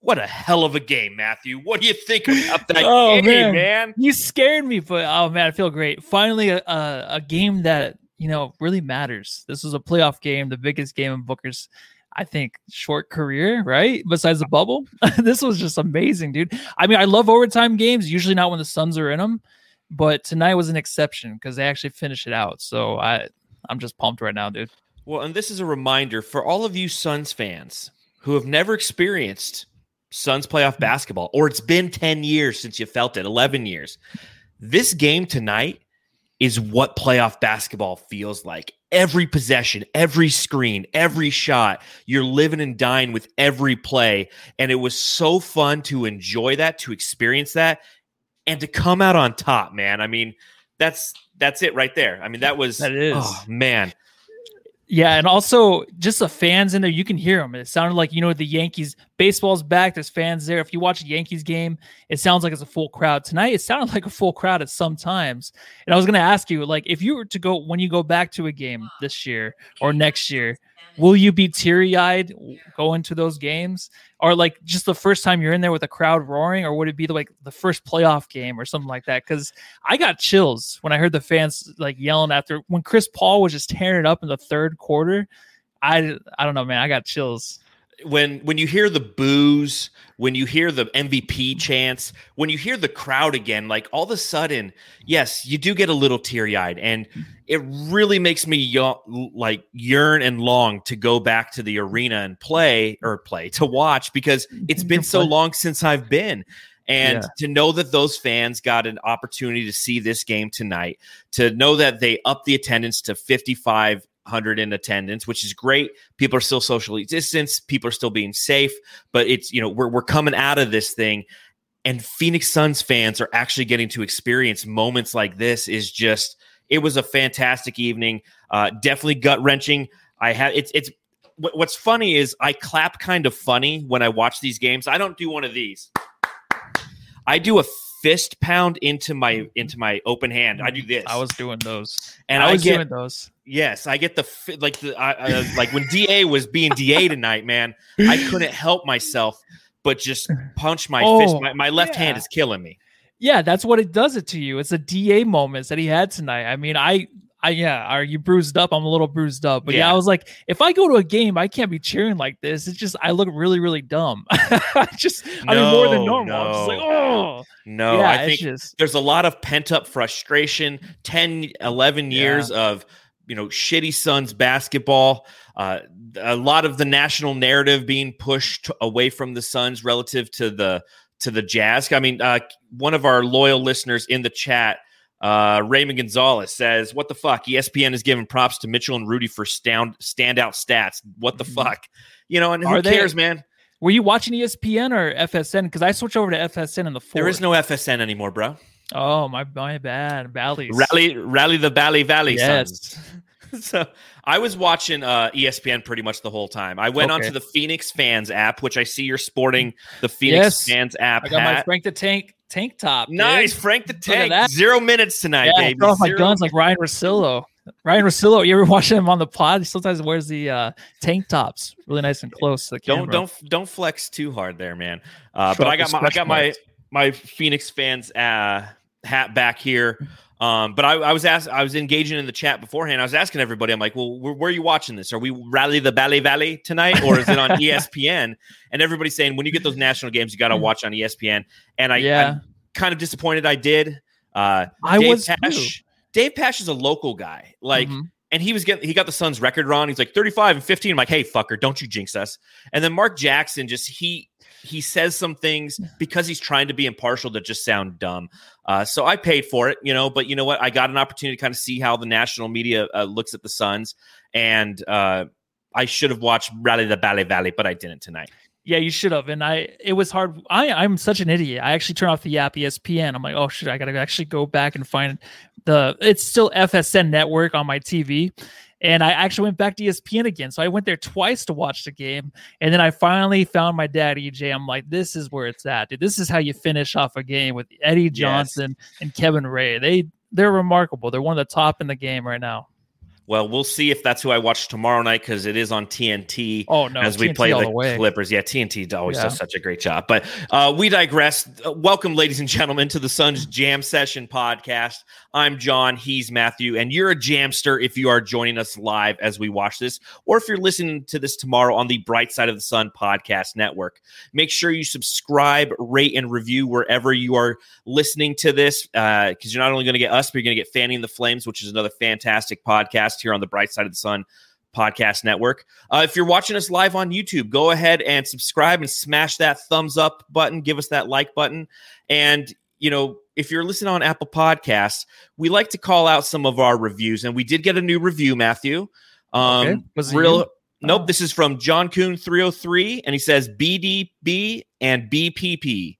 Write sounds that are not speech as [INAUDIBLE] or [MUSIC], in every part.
What a hell of a game, Matthew. What do you think about that [LAUGHS] Oh, game, man. man? You scared me, but oh man, I feel great. Finally, a, a, a game that you know really matters. This was a playoff game, the biggest game in Booker's, I think, short career. Right, besides the bubble, [LAUGHS] this was just amazing, dude. I mean, I love overtime games. Usually not when the Suns are in them, but tonight was an exception because they actually finished it out. So I, I'm just pumped right now, dude. Well, and this is a reminder for all of you Suns fans who have never experienced Suns playoff basketball, or it's been 10 years since you felt it, 11 years. This game tonight is what playoff basketball feels like. Every possession, every screen, every shot, you're living and dying with every play. And it was so fun to enjoy that, to experience that, and to come out on top, man. I mean, that's that's it right there. I mean, that was That is. oh man. Yeah, and also just the fans in there, you can hear them. It sounded like you know the Yankees baseball's back. There's fans there. If you watch a Yankees game, it sounds like it's a full crowd. Tonight, it sounded [LAUGHS] like a full crowd at some times. And I was going to ask you, like, if you were to go when you go back to a game this year or next year, will you be teary eyed going to those games, or like just the first time you're in there with a crowd roaring, or would it be like the first playoff game or something like that? Because I got chills when I heard the fans like yelling after when Chris Paul was just tearing it up in the third quarter. I I don't know, man. I got chills. When when you hear the boos, when you hear the MVP chants, when you hear the crowd again, like all of a sudden, yes, you do get a little teary eyed, and it really makes me yo- like yearn and long to go back to the arena and play or play to watch because mm-hmm. it's been so long since I've been. And Yeah. to know that those fans got an opportunity to see this game tonight, to know that they upped the attendance to 5,500 in attendance, which is great. People are still socially distanced, people are still being safe, but it's, you know, we're, we're coming out of this thing. And Phoenix Suns fans are actually getting to experience moments like this is just, it was a fantastic evening. Uh, definitely gut wrenching. I had, it's, it's, what- What's funny is I clap kind of funny when I watch these games. I don't do one of these. I do a fist pound into my into my open hand. I do this. I was doing those, and I I, was get doing those. Yes, I get the like the I, I, like when Da was being Da tonight, man. I [LAUGHS] couldn't help myself but just punch my oh, fist. Oh, My, my left hand is killing me. Yeah, that's what it does it to you. It's the DA moments that he had tonight. I mean, I, I yeah, are you bruised up? I'm a little bruised up, but yeah. Yeah. I was like, if I go to a game, I can't be cheering like this. It's just I look really, really dumb. [LAUGHS] I just, I mean, more than No, normal. I'm just like, no. oh, No, yeah, I think just there's a lot of pent up frustration 10 11 years of you know shitty suns basketball uh, a lot of the national narrative being pushed away from the suns relative to the to the jazz i mean uh, one of our loyal listeners in the chat uh, Raymond Gonzalez says, "What the fuck? ESPN is giving props to Mitchell and Rudy for stand, standout stats. What the Mhm. fuck? You know, and who Are they- cares, man? Were you watching ESPN or FSN? Because I switched over to FSN in the fourth. There is no FSN anymore, bro. Oh my, my bad. Valleys. Rally, rally the Valley Valley Suns." Yes. [LAUGHS] so I was watching uh, ESPN pretty much the whole time. I went Okay. onto the Phoenix Fans app, which I see you're sporting the Phoenix Yes. Fans app. I got my. Frank the Tank tank top. dude. nice, Frank the Tank. Zero minutes tonight, Yeah, baby. throw off my Zero- guns like Ryan Rosillo. Ryan Rosillo, you ever watch him on the pod? He sometimes wears the uh, tank tops, really nice and close to the don't don't don't flex too hard there, man. Uh, but I got my I got my my Phoenix Fans uh, hat back here. Um, but I, I was asked, I was engaging in the chat beforehand. I was asking everybody, I'm like, well, where, where, are you watching this? Are we rally the Bally Valley tonight, or is it on [LAUGHS] ESPN? And everybody's saying when you get those national games, you got to watch on ESPN. And I, yeah. I'm kind of disappointed I did. Uh, I Dave was Pasch, Dave Pasch is a local guy, like. Mm-hmm. And he was getting he got the Suns record wrong. He's like 35 and 15. I'm like, hey, fucker, don't you jinx us. And then Mark Jackson just he he says some things because he's trying to be impartial that just sound dumb. Uh, so I paid for it, you know. But you know what? I got an opportunity to kind of see how the national media uh, looks at the Suns, and uh, I should have watched Rally the Bally Valley, but I didn't tonight. Yeah, you should have. And I, it was hard. I, I'm such an idiot. I actually turned off the app ESPN. I'm like, oh shit, I gotta actually go back and find the. It's still FSN network on my TV, and I actually went back to ESPN again. So I went there twice to watch the game. And then I finally found my dad, EJ. I'm like, this is where it's at, dude. This is how you finish off a game with Eddie Johnson yes. and Kevin Ray. They they're remarkable. They're one of the top in the game right now. Well, we'll see if that's who I watch tomorrow night because it is on TNT. Oh no, as we TNT play the, the Clippers. Yeah, TNT always yeah. does such a great job. But uh, we digress. Welcome, ladies and gentlemen, to the Suns Jam Session podcast. I'm John. He's Matthew, and you're a jamster if you are joining us live as we watch this, or if you're listening to this tomorrow on the Bright Side of the Sun podcast network. Make sure you subscribe, rate, and review wherever you are listening to this, because uh, you're not only going to get us, but you're going to get Fanning the Flames, which is another fantastic podcast podcast here on the Bright Side of the Sun podcast network. Uh, if you're watching us live on YouTube, go ahead and subscribe and smash that thumbs up button. Give us that like button. And, you know, if you're listening on Apple Podcasts, we like to call out some of our reviews. And we did get a new review, Matthew. Um, okay. Was real. You? Nope. Oh. This is from John Coon 303. And he says BDB and BPP.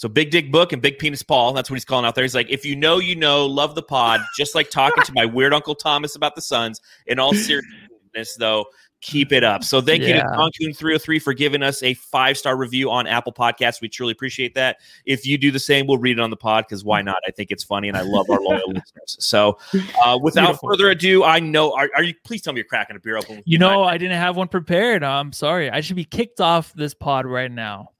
So Big Dick Book and Big Penis Paul, that's what he's calling out there. He's like, if you know, you know, love the pod, just like talking to my weird Uncle Thomas about the Suns. In all seriousness, though, keep it up. So thank yeah. you to John Coon 303 for giving us a five star review on Apple Podcasts. We truly appreciate that. If you do the same, we'll read it on the pod because why not? I think it's funny and I love our loyal [LAUGHS] listeners. So uh, without Beautiful. further ado, I know, are, are, you, please tell me you're cracking a beer open. You know, I didn't have one prepared. I'm sorry. I should be kicked off this pod right now.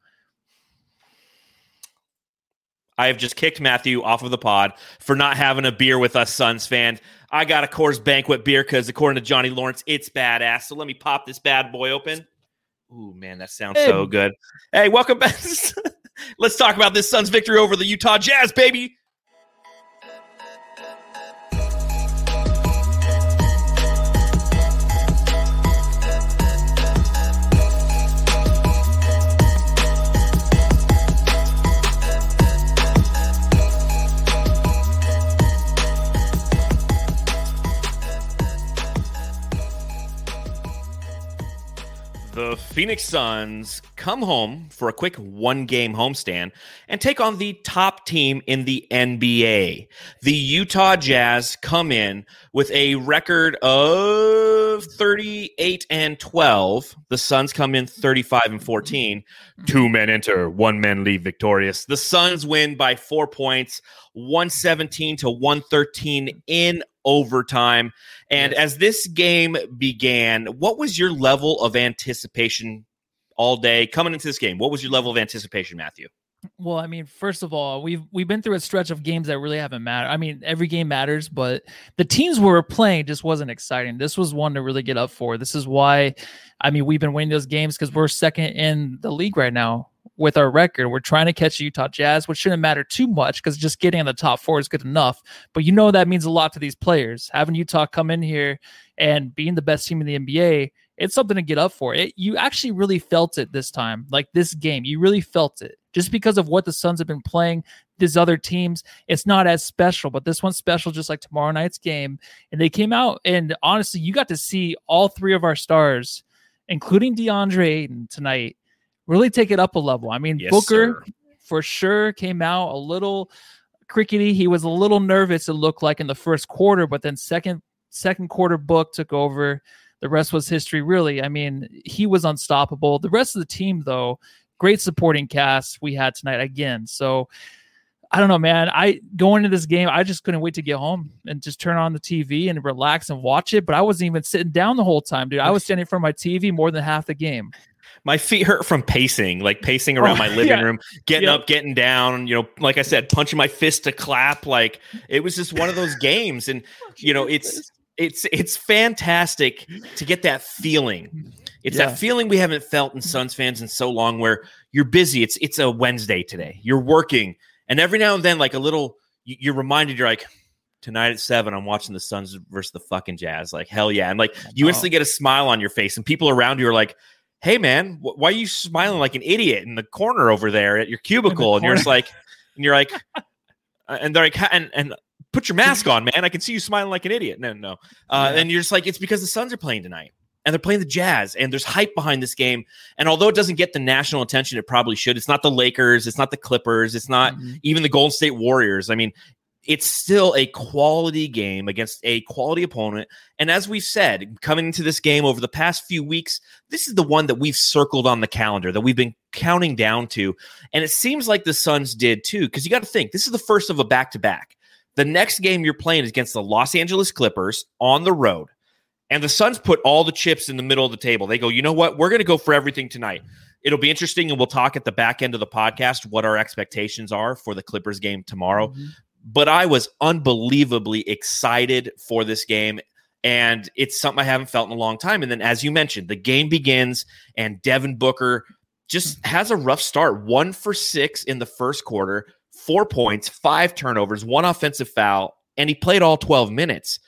I have just kicked Matthew off of the pod for not having a beer with us Suns fans. I got a Coors Banquet beer because, according to Johnny Lawrence, it's badass. So let me pop this bad boy open. Ooh, man, that sounds hey. so good. Hey, welcome back. [LAUGHS] Let's talk about this Suns victory over the Utah Jazz, baby. Phoenix Suns come home for a quick one game homestand and take on the top team in the NBA. The Utah Jazz come in with a record of 38 and 12. The Suns come in 35 and 14. Two men enter, one man leave victorious. The Suns win by four points, 117 to 113 in overtime. And as this game began, what was your level of anticipation all day coming into this game? What was your level of anticipation, Matthew? Well, I mean, first of all, we've we've been through a stretch of games that really haven't mattered. I mean, every game matters, but the teams we were playing just wasn't exciting. This was one to really get up for. This is why, I mean, we've been winning those games because we're second in the league right now with our record. We're trying to catch Utah Jazz, which shouldn't matter too much because just getting in the top four is good enough. But you know that means a lot to these players. Having Utah come in here and being the best team in the NBA, it's something to get up for. It you actually really felt it this time, like this game. You really felt it just because of what the Suns have been playing. These other teams, it's not as special, but this one's special, just like tomorrow night's game. And they came out, and honestly, you got to see all three of our stars, including DeAndre Ayton tonight, really take it up a level. I mean, yes, Booker sir. for sure came out a little crickety. He was a little nervous. It looked like in the first quarter, but then second second quarter book took over. The rest was history, really. I mean, he was unstoppable. The rest of the team, though, great supporting cast we had tonight again. So I don't know, man. I going into this game, I just couldn't wait to get home and just turn on the TV and relax and watch it. But I wasn't even sitting down the whole time, dude. I was standing in front of my TV more than half the game. My feet hurt from pacing, like pacing around oh, my [LAUGHS] living yeah. room, getting up, getting down, you know, like I said, punching my fist to clap. Like it was just one of those [LAUGHS] games. And, oh, you know, it's it's it's fantastic to get that feeling. It's yeah. that feeling we haven't felt in Suns fans in so long where you're busy. It's it's a Wednesday today. You're working. And every now and then, like a little you're reminded you're like, tonight at seven, I'm watching the Suns versus the fucking Jazz. Like, hell yeah. And like you oh. instantly get a smile on your face, and people around you are like, hey man, wh- why are you smiling like an idiot in the corner over there at your cubicle? And you're just like, and you're like, [LAUGHS] uh, and they're like, and and put your mask [LAUGHS] on, man. I can see you smiling like an idiot. No, no. Uh, yeah. And you're just like, it's because the Suns are playing tonight. And they're playing the Jazz, and there's hype behind this game. And although it doesn't get the national attention it probably should, it's not the Lakers, it's not the Clippers, it's not mm-hmm. even the Golden State Warriors. I mean, it's still a quality game against a quality opponent. And as we've said, coming into this game over the past few weeks, this is the one that we've circled on the calendar that we've been counting down to. And it seems like the Suns did too, because you got to think this is the first of a back to back. The next game you're playing is against the Los Angeles Clippers on the road. And the Suns put all the chips in the middle of the table. They go, you know what? We're going to go for everything tonight. It'll be interesting, and we'll talk at the back end of the podcast what our expectations are for the Clippers game tomorrow. Mm-hmm but I was unbelievably excited for this game. And it's something I haven't felt in a long time. And then, as you mentioned, the game begins, and Devin Booker just has a rough start. One for six in the first quarter, four points, five turnovers, one offensive foul, and he played all 12 minutes.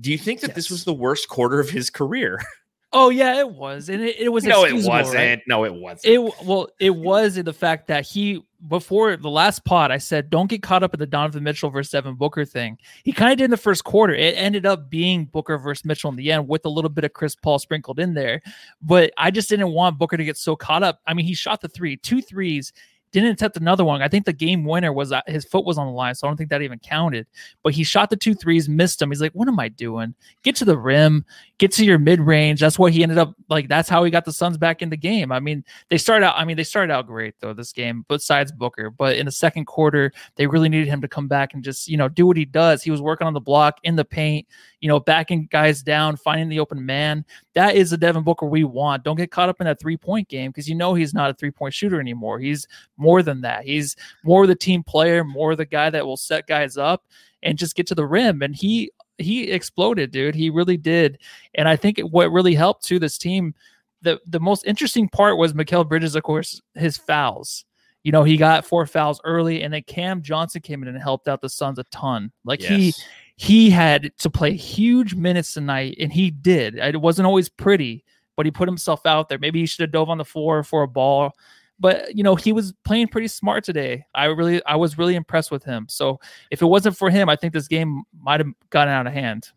Do you think that yes. this was the worst quarter of his career? [LAUGHS] Oh yeah, it was, and it, it was. No, it wasn't. Right? No, it wasn't. It well, it was in the fact that he before the last pod, I said don't get caught up in the Donovan Mitchell versus Devin Booker thing. He kind of did in the first quarter. It ended up being Booker versus Mitchell in the end, with a little bit of Chris Paul sprinkled in there. But I just didn't want Booker to get so caught up. I mean, he shot the three, two threes didn't attempt another one. I think the game winner was uh, his foot was on the line, so I don't think that even counted. But he shot the two threes, missed them. He's like, "What am I doing? Get to the rim, get to your mid range." That's what he ended up like. That's how he got the Suns back in the game. I mean, they started out. I mean, they started out great though this game, besides Booker. But in the second quarter, they really needed him to come back and just you know do what he does. He was working on the block in the paint, you know, backing guys down, finding the open man. That is the Devin Booker we want. Don't get caught up in that three point game because you know he's not a three point shooter anymore. He's more than that. He's more the team player, more the guy that will set guys up and just get to the rim. And he he exploded, dude. He really did. And I think what really helped to this team, the the most interesting part was Mikal Bridges, of course, his fouls. You know, he got four fouls early, and then Cam Johnson came in and helped out the Suns a ton. Like yes. he he had to play huge minutes tonight, and he did. It wasn't always pretty, but he put himself out there. Maybe he should have dove on the floor for a ball but you know he was playing pretty smart today. I really I was really impressed with him. So if it wasn't for him, I think this game might have gotten out of hand.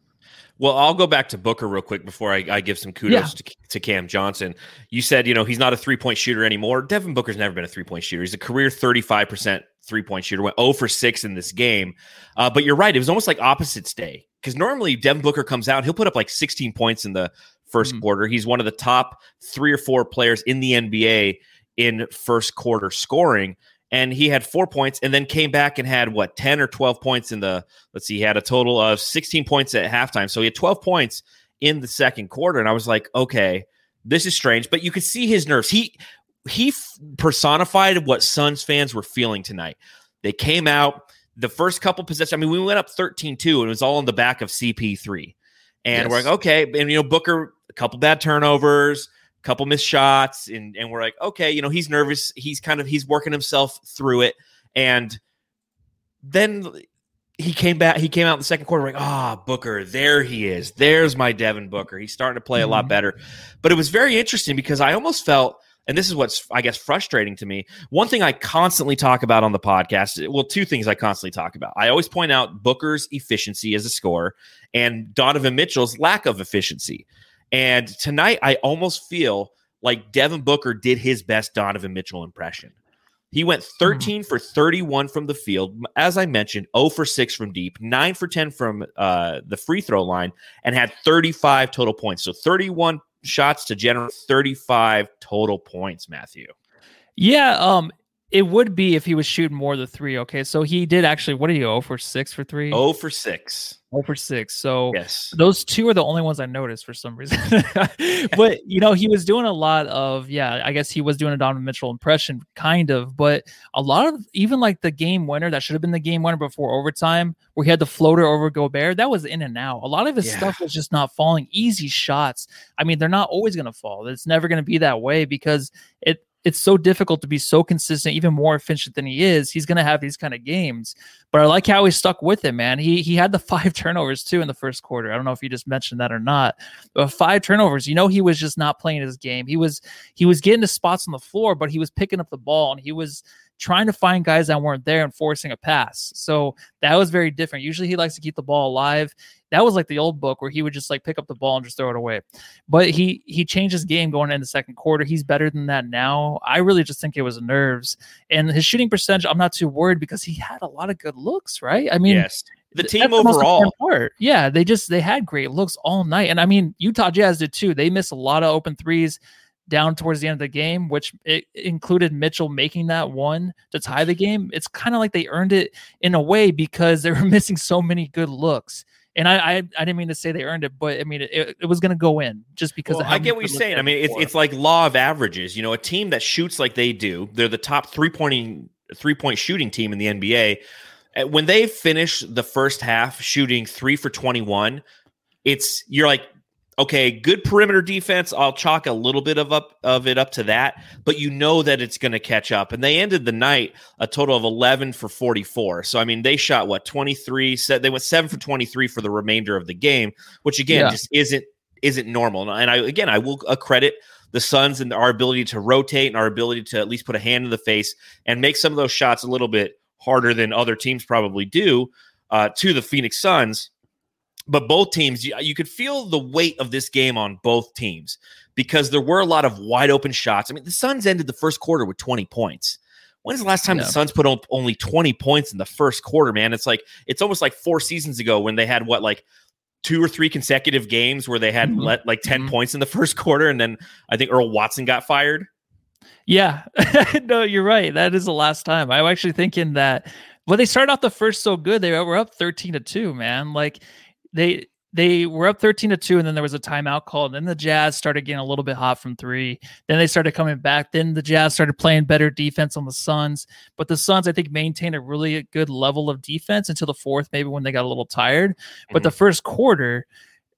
Well, I'll go back to Booker real quick before I, I give some kudos yeah. to, to, Cam Johnson. You said, you know, he's not a three point shooter anymore. Devin Booker's never been a three point shooter. He's a career 35% three point shooter, went 0 for 6 in this game. Uh, but you're right. It was almost like opposites day because normally Devin Booker comes out, he'll put up like 16 points in the 1st mm-hmm. quarter. He's one of the top three or four players in the NBA in first quarter scoring. And he had four points and then came back and had what, 10 or 12 points in the, let's see, he had a total of 16 points at halftime. So he had 12 points in the second quarter. And I was like, okay, this is strange. But you could see his nerves. He, he personified what Suns fans were feeling tonight. They came out the first couple possessions. I mean, we went up 13 2, and it was all in the back of CP3. And yes. we're like, okay. And, you know, Booker, a couple bad turnovers, couple missed shots, and and we're like, okay, you know, he's nervous. He's kind of he's working himself through it, and then he came back. He came out in the second quarter. Like, ah, oh, Booker, there he is. There's my Devin Booker. He's starting to play a lot mm-hmm. better. But it was very interesting because I almost felt. And this is what's, I guess, frustrating to me. One thing I constantly talk about on the podcast, well, two things I constantly talk about. I always point out Booker's efficiency as a scorer and Donovan Mitchell's lack of efficiency. And tonight, I almost feel like Devin Booker did his best Donovan Mitchell impression. He went hmm. 13 mm. for 31 from the field. As I mentioned, 0 for 6 from deep, 9 for 10 from uh, the free throw line, and had 35 total points. So 31 shots to generate 35 total points, Matthew. Yeah. Um, It would be if he was shooting more than three. Okay, so he did actually. What did he go oh for six for three? Oh for six. Oh for six. So yes, those two are the only ones I noticed for some reason. [LAUGHS] but you know, he was doing a lot of yeah. I guess he was doing a Donovan Mitchell impression, kind of. But a lot of even like the game winner that should have been the game winner before overtime, where he had the floater over Gobert, that was in and out. A lot of his yeah. stuff was just not falling. Easy shots. I mean, they're not always going to fall. It's never going to be that way because it it's so difficult to be so consistent, even more efficient than he is. He's going to have these kind of games. But I like how he stuck with it, man. He he had the [LAUGHS] five turnovers too in the first quarter. I don't know if you just mentioned that or not. But five turnovers, you know, he was just not playing his game. He was he was getting to spots on the floor, but he was picking up the ball and he was trying to find guys that weren't there and forcing a pass. So that was very different. Usually he likes to keep the ball alive. That was like the old book where he would just like pick up the ball and just throw it away. But he he changed his game going into the second quarter. He's better than that now. I really just think it was nerves. And his shooting percentage, I'm not too worried because he had a lot of good looks, right? I mean, yes. The team overall, part. yeah, they just they had great looks all night, and I mean Utah Jazz did too. They missed a lot of open threes down towards the end of the game, which it included Mitchell making that one to tie the game. It's kind of like they earned it in a way because they were [LAUGHS] missing so many good looks. And I, I, I didn't mean to say they earned it, but I mean it, it was going to go in just because. Well, I get what you're saying. I mean, it's it's like law of averages. You know, a team that shoots like they do, they're the top three pointing three point shooting team in the NBA. When they finish the first half shooting three for twenty one, it's you're like okay, good perimeter defense. I'll chalk a little bit of up of it up to that, but you know that it's going to catch up. And they ended the night a total of 11 for 44. So I mean, they shot what 23. Said they went seven for 23 for the remainder of the game, which again yeah. just isn't isn't normal. And I again I will credit the Suns and our ability to rotate and our ability to at least put a hand in the face and make some of those shots a little bit harder than other teams probably do uh, to the Phoenix Suns but both teams, you, you, could feel the weight of this game on both teams because there were a lot of wide open shots. I mean, the Suns ended the first quarter with 20 points. When's the last time the Suns put up only 20 points in the first quarter, man? It's like it's almost like four seasons ago when they had what like two or three consecutive games where they had mm-hmm. let like 10 mm-hmm. points in the [LAUGHS] first quarter and then I think Earl Watson got fired. Yeah. [LAUGHS] no, you're right. That is the last time. I'm actually thinking that well, they started off the first so good. They were up 13 to 2, man. Like they they were up 13 to 2 and then there was a timeout call. And then the jazz started getting a little bit hot from three. Then they started coming back. Then the jazz started playing better defense on the suns. But the suns i think maintained a really good level of defense until the fourth maybe when they got a little tired. Mm-hmm. but the first quarter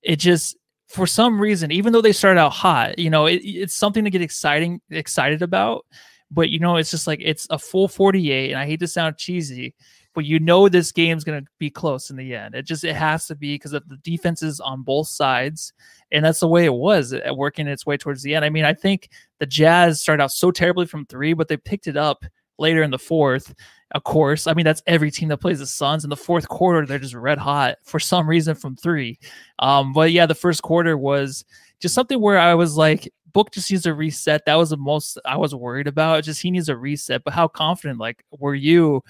it just for some reason even though they started out hot you know it, it's something to get exciting excited about. But you know it's just like it's a full 48 and i hate to sound cheesy but you know this game's going to be close in the end. It just it has to be because of the defenses on both sides, and that's the way it was uh, working its way towards the end. I mean, I think the Jazz started out so terribly from three, but they picked it up later in the fourth. Of course, I mean that's every team that plays the Suns. In the fourth quarter, they're just red hot for some reason from three. Um, but yeah, the first quarter was just something where I was like, Book just needs a reset. That was the most I was worried about. Just he needs a reset. But how confident, like, were you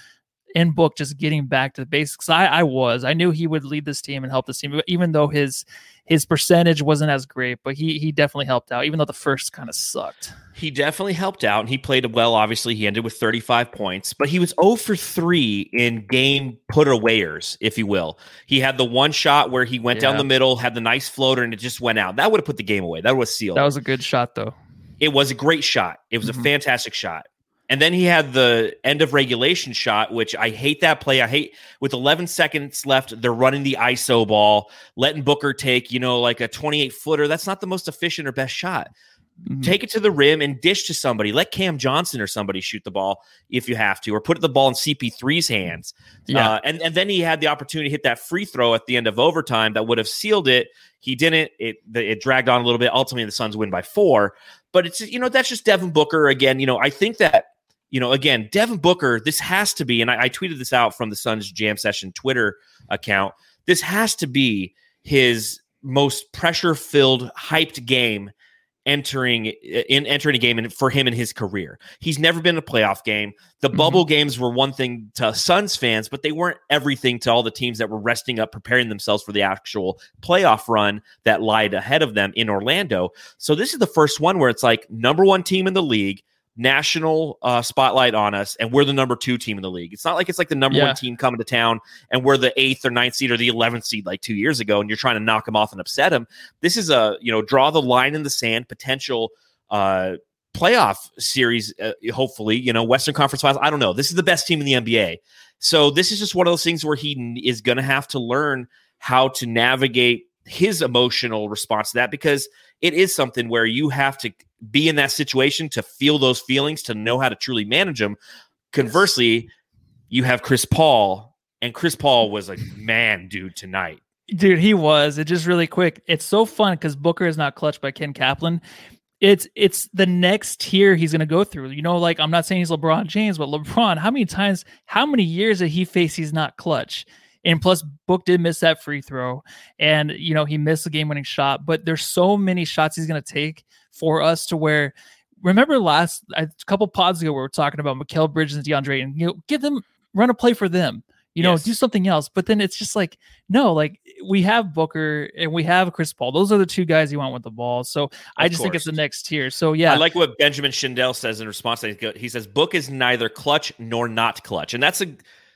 in book just getting back to the basics. I, I was. I knew he would lead this team and help this team, even though his his percentage wasn't as great, but he he definitely helped out, even though the first kind of sucked. He definitely helped out and he played well. Obviously, he ended with 35 points, but he was 0 for 3 in game put awayers, if you will. He had the one shot where he went yeah. down the middle, had the nice floater, and it just went out. That would have put the game away. That was sealed. That was a good shot, though. It was a great shot. It was mm-hmm. a fantastic shot. And then he had the end of regulation shot, which I hate that play. I hate with 11 seconds left, they're running the ISO ball, letting Booker take, you know, like a 28 footer. That's not the most efficient or best shot. Mm-hmm. Take it to the rim and dish to somebody. Let Cam Johnson or somebody shoot the ball if you have to, or put the ball in CP3's hands. Yeah. Uh, and, and then he had the opportunity to hit that free throw at the end of overtime that would have sealed it. He didn't. It it dragged on a little bit. Ultimately, the Suns win by four. But it's you know that's just Devin Booker again. You know I think that you know, again, Devin Booker, this has to be, and I, I tweeted this out from the Suns Jam Session Twitter account. This has to be his most pressure filled, hyped game entering in entering a game and for him in his career. He's never been in a playoff game. The mm-hmm. bubble games were one thing to Suns fans, but they weren't everything to all the teams that were resting up preparing themselves for the actual playoff run that lied ahead of them in Orlando. So this is the first one where it's like number 1 team in the league national uh, spotlight on us, and we're the number two team in the league. It's not like it's like the number Yeah. one team coming to town, and we're the eighth or ninth seed or the eleventh seed like two years ago, and you're trying to knock them off and upset them. This is a you know draw the line in the sand potential. Uh, playoff series uh, hopefully you know western conference finals i don't know this is the best team in the nba so this is just one of those things where he is going to have to learn how to navigate his emotional response to that because it is something where you have to be in that situation to feel those feelings to know how to truly manage them conversely you have chris paul and chris paul was a man dude tonight Dude, he was. It just really quick. It's so fun because Booker is not clutched by Ken Kaplan. It's it's the next tier he's gonna go through. You know, like I'm not saying he's LeBron James, but LeBron, how many times, how many years did he face he's not clutch? And plus, Book did miss that free throw, and you know he missed the game-winning shot. But there's so many shots he's gonna take for us to where. Remember last a couple pods ago we were talking about Mikal Bridges and DeAndre, and you know, give them run a play for them you know, Yes. do something else. But then it's just like, no, like we have Booker and we have Chris Paul. Those are the two guys you want with the ball. So I Of just think it's the next tier. So yeah, I like what Benjamin Schindel says in response. to that. He says, Book is neither clutch nor not clutch. And that's a,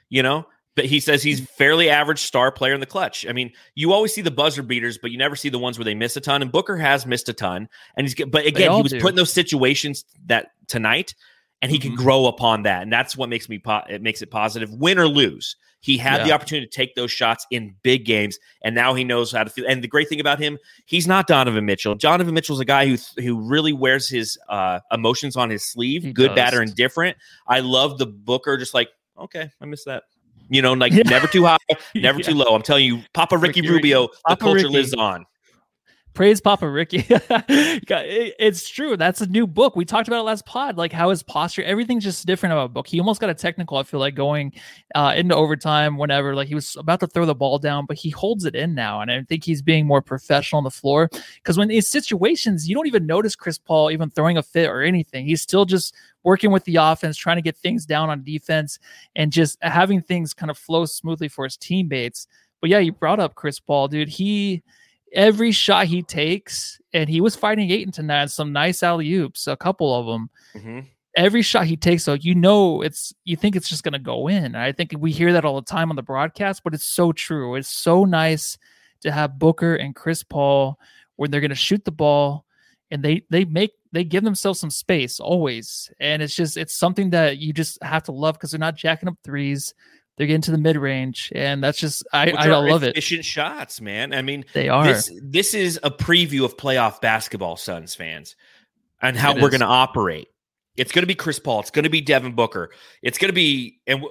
you know, but he says he's fairly average star player in the clutch. I mean, you always see the buzzer beaters, but you never see the ones where they miss a ton. And Booker has missed a ton. And he's, but again, he was do. put in those situations that tonight and he can Mhm. grow upon that. And that's what makes me, po- it makes it positive win or lose. He had the opportunity to take those shots in big games, and now he knows how to feel. And the great thing about him, he's not Donovan Mitchell. Donovan Mitchell's a guy who who really wears his uh, emotions on his sleeve, He good, does. bad, or indifferent. I love the Booker, just like okay, I missed that. You know, like Yeah. never too high, [LAUGHS] never Yeah. too low. I'm telling you, Papa Ricky, Ricky. Rubio, the culture Ricky. lives on. Praise Papa Ricky. [LAUGHS] It's true. That's a new book. We talked about it last pod, like how his posture, everything's just different about book. He almost got a technical, I feel like, going uh, into overtime, whenever, like he was about to throw the ball down, but he holds it in now. And I think he's being more professional on the floor. Because when in situations, you don't even notice Chris Paul even throwing a fit or anything. He's still just working with the offense, trying to get things down on defense and just having things kind of flow smoothly for his teammates. But yeah, you brought up Chris Paul, dude. He every shot he takes, and he was fighting Ayton tonight. Some nice alley oops, a couple of them. Mhm. Every shot he takes, though, you know it's you think it's just gonna go in. I think we hear that all the time on the broadcast, but it's so true. It's so nice to have Booker and Chris Paul when they're gonna shoot the ball and they they make they give themselves some space always. And it's just it's something that you just have to love because they're not jacking up threes. They're getting to the mid range, and that's just I, I love it. Efficient shots, man. I mean, They are. this this is a preview of playoff basketball, Suns fans, and how It we're going to operate. It's going to be Chris Paul. It's going to be Devin Booker. It's going to be, and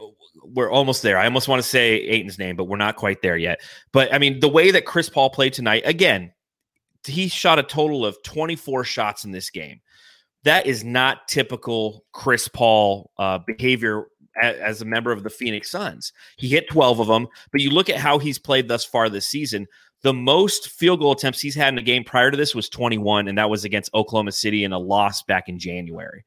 we're almost there. I almost want to say Ayton's name, but we're not quite there yet. But I mean, the way that Chris Paul played tonight, again, he shot a total of 24 shots in this game. That is not typical Chris Paul uh, behavior as a member of the Phoenix Suns. He hit 12 of them, but you look at how he's played thus far this season. The most field goal attempts he's had in a game prior to this was 21, and that was against Oklahoma City in a loss back in January.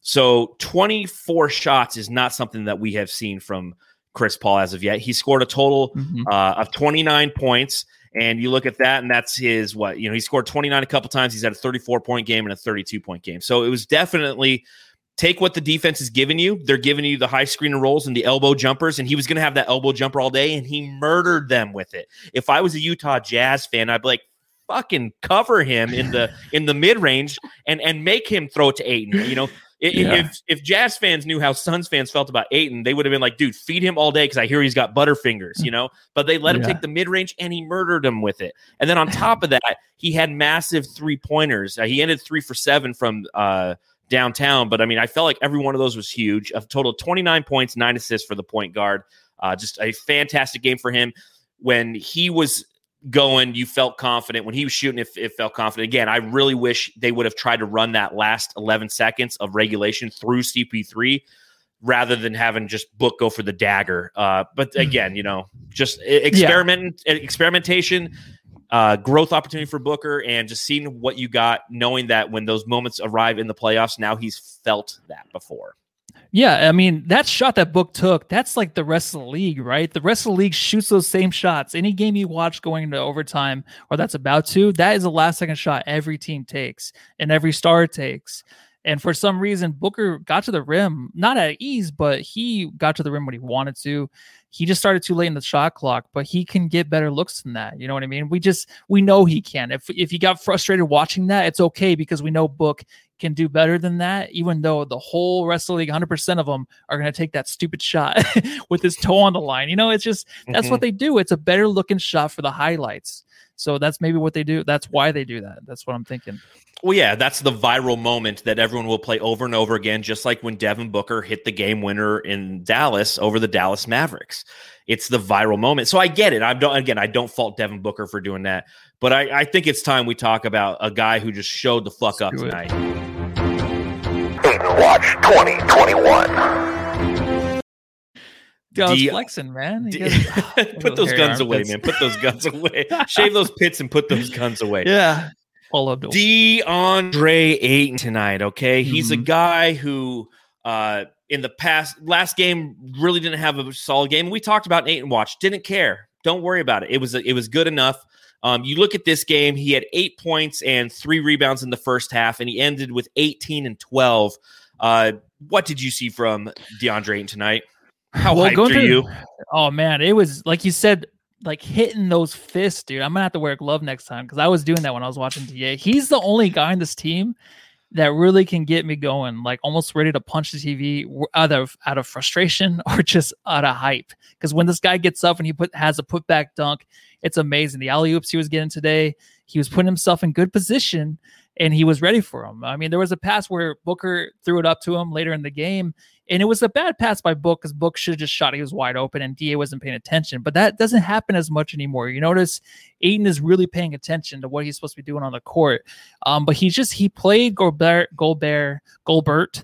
So 24 shots is not something that we have seen from Chris Paul as of yet. He scored a total Mhm. uh, of 29 points. And you look at that, and that's his what you know. He scored 29 a couple times. He's had a 34 point game and a 32 point game. So it was definitely take what the defense is giving you. They're giving you the high screen and rolls and the elbow jumpers, and he was going to have that elbow jumper all day, and he murdered them with it. If I was a Utah Jazz fan, I'd be like, fucking cover him in the [LAUGHS] in the mid range and and make him throw it to Ayton. You know, Yeah. if if Jazz fans knew how Suns fans felt about Ayton, they would have been like, dude, feed him all day because I hear he's got butterfingers. You know, but they let him Yeah. take the mid range and he murdered him with it. And then on top of that, he had massive three pointers. Uh, he ended three for seven from uh, downtown, but I mean, I felt like every one of those was huge. A total of 29 points, nine assists for the point guard. Uh, just a fantastic game for him. When he was going, you felt confident. When he was shooting, it, it felt confident. Again, I really wish they would have tried to run that last 11 seconds of regulation through CP3 rather than having just book go for the dagger. Uh, but again, you know, just e- experiment, experimentation, uh, growth opportunity for Booker, and just seeing what you got, knowing that when those moments arrive in the playoffs, now he's felt that before. Yeah, I mean that shot that Book took, that's like the rest of the league, right? The rest of the league shoots those same shots. Any game you watch going into overtime or that's about to, that is the last second shot every team takes and every star takes. And for some reason, Booker got to the rim, not at ease, but he got to the rim when he wanted to. He just started too late in the shot clock, but he can get better looks than that. You know what I mean? We just we know he can. If if he got frustrated watching that, it's okay because we know Book can do better than that, even though the whole rest of the league, 100% of them are going to take that stupid shot [LAUGHS] with his toe on the line. You know, it's just that's Mhm. what they do. It's a better looking shot for the highlights. So that's maybe what they do. That's why they do that. That's what I'm thinking. Well, yeah, that's the viral moment that everyone will play over and over again, just like when Devin Booker hit the game winner in Dallas over the Dallas Mavericks. It's the viral moment. So I get it. I don't again, I don't fault Devin Booker for doing that, but I, I think it's time we talk about a guy who just showed the fuck up do it. tonight. Ayton Watch 2021. Dude, I was D- flexing, man. You D- guys- [LAUGHS] put those those hairy guns away, armpits. man. Put those guns away. [LAUGHS] Shave those pits and put those guns away. yeah. All of them. DeAndre Ayton tonight. Okay, he's a Mhm. guy who, uh, in the past last game, really didn't have a solid game. We talked about Ayton watch. Didn't care. Don't worry about it. It was it was good enough. Um, you look at this game. He had eight points and three rebounds in the first half, and he ended with eighteen and twelve. Uh, what did you see from DeAndre Ayton tonight? How Well, hyped going are through- you? Oh man, it was like you said, like hitting those fists, dude. I'm gonna have to wear a glove next time because I was doing that when I was watching DA. He's the only guy in this team that really can get me going, like almost ready to punch the TV out of out of frustration [LAUGHS] or just out of hype. Because when this guy gets up and he put has a putback dunk, it's amazing. The alley oops he was getting today, he was putting himself in good position and he was ready for him. I mean, there was a pass where Booker threw it up to him later in the game, and it was a bad pass by Book because Book should have just shot. He was wide open, and Da wasn't paying attention. But that doesn't happen as much anymore. You notice Ayton is really paying attention to what he's supposed to be doing on the court. Um, but he just he played Gobert, Gobert, Golbert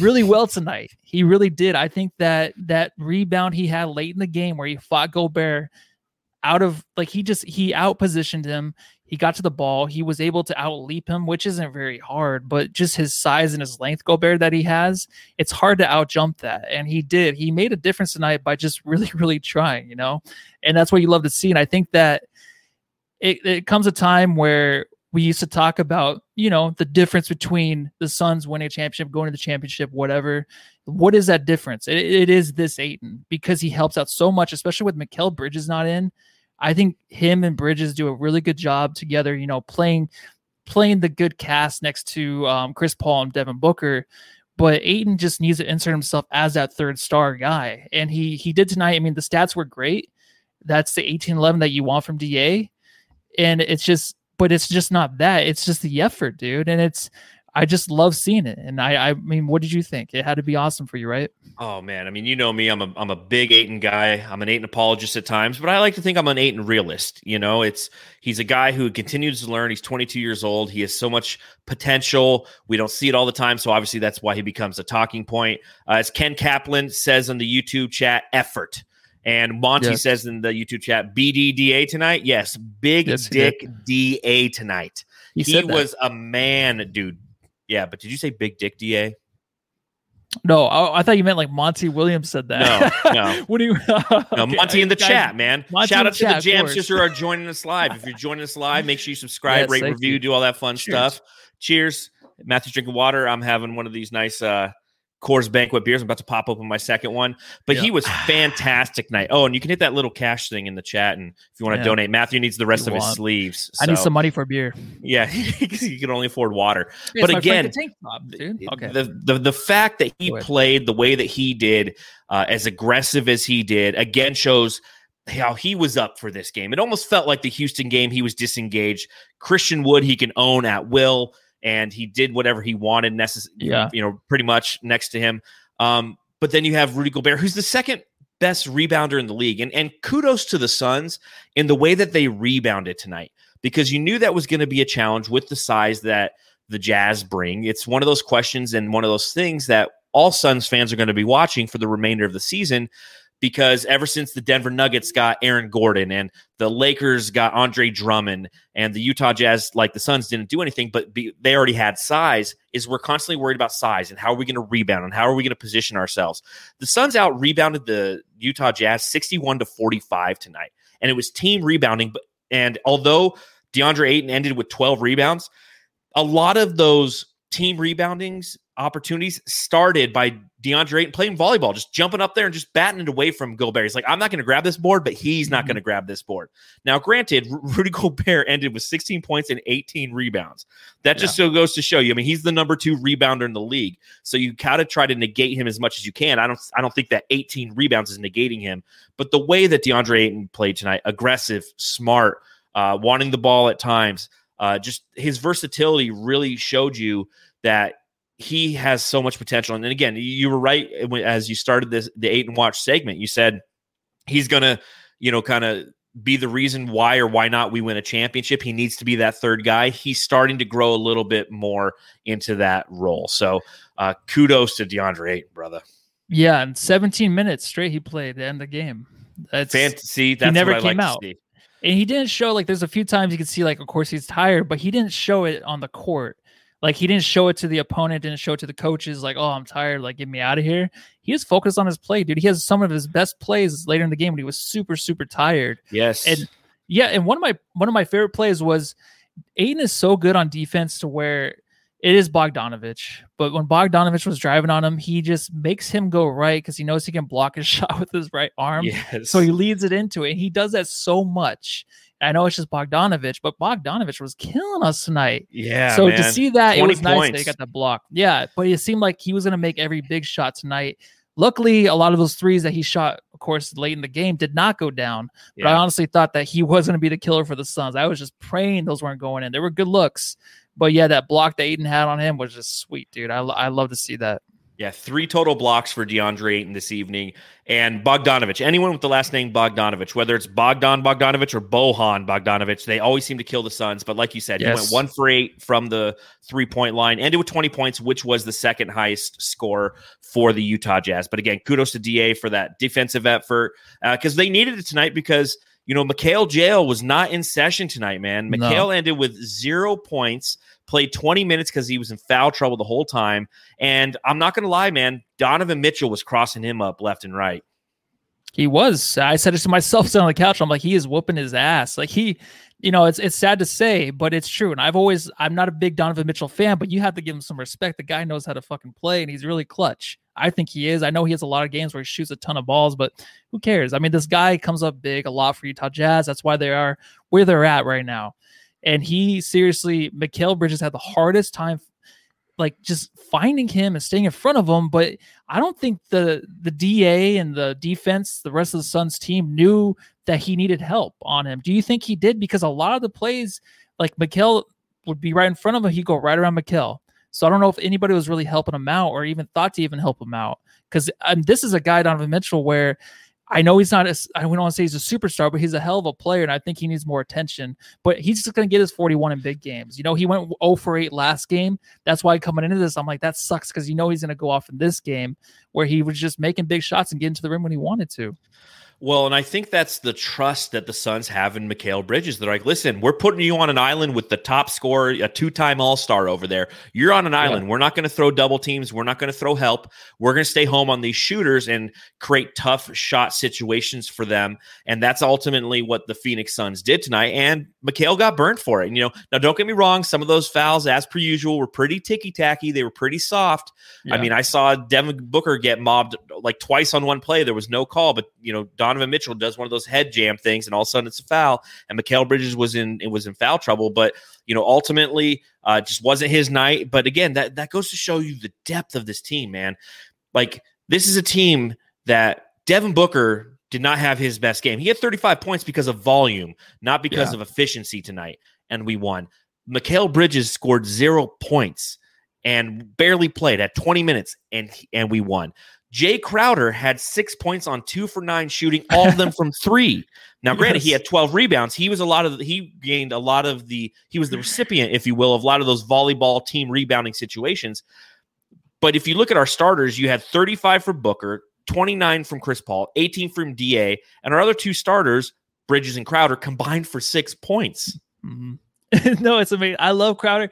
really well tonight. He really did. I think that that rebound he had late in the game where he fought Gobert out of like he just he outpositioned him. He got to the ball. He was able to outleap him, which isn't very hard, but just his size and his length, Gobert, that he has, it's hard to outjump that. And he did. He made a difference tonight by just [LAUGHS] really, really trying, you know? And that's what you love to see. And I think that it, it comes a time where we used to talk about, you know, the difference between the Suns winning a championship, going to the championship, whatever. What is that difference? It, it is this Ayton because he helps out so much, especially with Mikal Bridges not in. I think him and Bridges do a really good job together, you know, playing playing the good cast next to um, Chris Paul and Devin Booker. But Ayton just needs to insert himself as that third star guy. And he he did tonight. I mean, the stats were great. That's the 18-11 that you want from DA. And it's just, but it's just not that. It's just the effort, dude. And it's I just love seeing it. And I I mean, what did you think? It had to be awesome for you, right? Oh man, I mean, you know me. I'm a I'm a big Ayton guy. I'm an Ayton apologist at times, but I like to think I'm an Ayton realist. You know, it's he's a guy who continues to learn. He's 22 years old. He has so much potential. We don't see it all the time, so obviously that's why he becomes a talking point. Uh, as Ken Kaplan says in the YouTube chat, effort. And Monty Yes. says in the YouTube chat, BDDA tonight. Yes, big Yes, dick DA tonight. He, He, was a man, dude. Yeah, but did you say big dick DA? no. I, I thought you meant like Monty Williams said that. No, no. [LAUGHS] what do you? No, Monty in the guys, chat, man. Monty Shout out to chat, the of Jam. Sisters who are [LAUGHS] joining us live. If you're joining us live, make sure you subscribe, Yes, rate, review, you. do all that fun Cheers. stuff. Cheers. Matthew's drinking water. I'm having one of these nice uh Coors Banquet beers. I'm about to pop open my second one. But he was fantastic night. Oh, and you can hit that little cash thing in the chat. And if you want to Yeah. donate, Matthew needs the rest You of his sleeves. I need some money for beer. Yeah, [LAUGHS] because he can only afford water. It's But again, top. Okay. The, the the fact that he played the way that he did, uh, as aggressive as he did, again shows how he was up for this game. It almost felt like the Houston game. He was disengaged. Christian Wood he can own at will, and he did whatever he wanted. Necess- Yeah. you know, pretty much next to him. Um, but then you have Rudy Gobert, who's the second best rebounder in the league, and and kudos to the Suns in the way that they rebounded tonight because you knew that was going to be a challenge with the size that the Jazz bring. It's one of those questions and one of those things that all Suns fans are going to be watching for the remainder of the season because ever since the Denver Nuggets got Aaron Gordon and the Lakers got Andre Drummond and the Utah Jazz, like the Suns, didn't do anything, but be, they already had size. Is we're constantly worried about size and how are we going to rebound and how are we going to position ourselves. The Suns out rebounded the Utah Jazz sixty-one to forty-five tonight, and it was team rebounding. But and although DeAndre Ayton ended with twelve rebounds, a lot of those team reboundings opportunities started by DeAndre Ayton playing volleyball, just jumping up there and just batting it away from Gobert. He's like, I'm not going to grab this board, but he's not going to grab this board. Now, granted, Rudy [LAUGHS] Gobert ended with 16 points and 18 rebounds. That just so goes to show you. I mean, he's the number two rebounder in the league, so you gotta try to negate him as much as you can. I don't, I don't think that 18 rebounds is negating him, but the way that DeAndre Ayton played tonight, aggressive, smart, uh, wanting the ball at times, uh, just his versatility really showed you that he has so much potential. And then again, you were right when- as you started this the eight and watch segment. You said he's gonna, you know, kind of be the reason why or why not we win a championship. He needs to be that third guy. He's starting to grow a little bit more into that role. So uh, kudos to DeAndre Ayton, brother. Yeah, and 17 minutes straight he played to end the game. That's Fantasy. That's never what I came like out. And he didn't show like there's a few times you can see like of course he's tired, but he didn't show it on the court. Like he didn't show it to the opponent, didn't show it to the coaches, like, oh, I'm tired, like get me out of here. He was focused on his play, dude. He has some of his best plays later in the game when he was super, super tired. Yes. And yeah, and one of my one of my favorite plays was Ayton is so good on defense to where it is Bogdanovich, but when Bogdanovich was driving on him, he just makes him go right because he knows he can block his [LAUGHS] shot with his right arm. yes. So he leads it into it. And he does that so much. I know it's just Bogdanovich, but Bogdanovich was killing us tonight. yeah. so man. to see that, it 20 was nice that he got that block. Yeah, but it seemed like he was going to make every big shot tonight. Luckily, a lot of those threes that he shot, of course, late in the game did not go down. But I honestly thought that he [LAUGHS] was going to be the killer for the Suns. I was just praying those weren't going in. They were good looks. But yeah, that block that Ayton had on him was just sweet, dude. I, I love to see that. Yeah, three total blocks for DeAndre Ayton this evening. And Bogdanovich, anyone with the last name Bogdanovich, whether it's Bogdan Bogdanovich or Bojan Bogdanovich, they always seem to kill the Suns. But like you said, he went one for eight from the three point line, ended with 20 points, which was the second highest score for the Utah Jazz. But again, kudos to DA for that defensive effort uh, because they needed it tonight because. You know, Mikal Jail was not in session tonight, man. No. Ended with zero points, played 20 minutes because he was in foul trouble the whole time. And I'm not going to lie, man. Donovan Mitchell was crossing him up left and right. He was. I said it to myself [LAUGHS] sitting on the couch. I'm like, he is whooping his ass. Like he, you know, it's it's sad to say, but it's true. And I've always, I'm not a big Donovan Mitchell fan, but you have to give him some respect. The guy knows how to fucking play, and he's really clutch. I think he is. I know he has a lot of games where he shoots a ton of balls, but who cares? I mean, this guy comes up big a lot for Utah Jazz. That's why they are where they're at right now. And he seriously, Mikal Bridges had the hardest time like just finding him and staying in front of him. But I don't think the the DA and the defense, the rest of the Suns team knew that he needed help on him. Do you think he did? Because a lot of the plays, like Mikal would be right in front of him, he'd go right around Mikal. So I don't know if anybody was really helping him out or even thought to even help him out. Because um, this is a guy, Donovan Mitchell, where I know he's not, a, I don't want to say he's a superstar, but he's a hell of a player. And I think he needs more attention. But he's just going to get his 41 in big games. You know, he went 0 for 8 last game. That's why coming into this, I'm like, that sucks because you know he's going to go off in this game where he was just making big shots and getting to the rim when he wanted to. Well, and I think that's the trust that the Suns have in Mikal Bridges. They're like, listen, we're putting you on an island with the top scorer, a two time All Star over there. You're on an island. We're not going to throw double teams. We're not going to throw help. We're going to stay home on these shooters and create tough shot situations for them. And that's ultimately what the Phoenix Suns did tonight. And Mikal got burned for it. And, you know, now don't get me wrong, some of those fouls, as per usual, were pretty ticky tacky. They were pretty soft. I mean, I saw Devin Booker get mobbed like twice on one play. There was no call, but you know, Donovan Mitchell does one of those head jam things, and all of a sudden it's a foul. And Mikal Bridges was in it was in foul trouble, but you know, ultimately, uh, just wasn't his night. But again, that that goes to show you the depth of this team, man. Like this is a team that Devin Booker did not have his best game. He had 35 points because of volume, not because Yeah. of efficiency tonight, and we won. Mikal Bridges scored zero points and barely played at 20 minutes and and we won. Jay Crowder had six points on two for nine shooting, all of them from [LAUGHS] three. Now, granted, he had 12 rebounds. He was a lot of he gained a lot of the he was the recipient, if you will, of a lot of those volleyball team rebounding situations. But if you look at our starters, you had 35 for Booker, 29 from Chris Paul, 18 from DA, and our other two starters, Bridges and Crowder, combined for six points. Mhm. [LAUGHS] no, it's amazing. I love Crowder.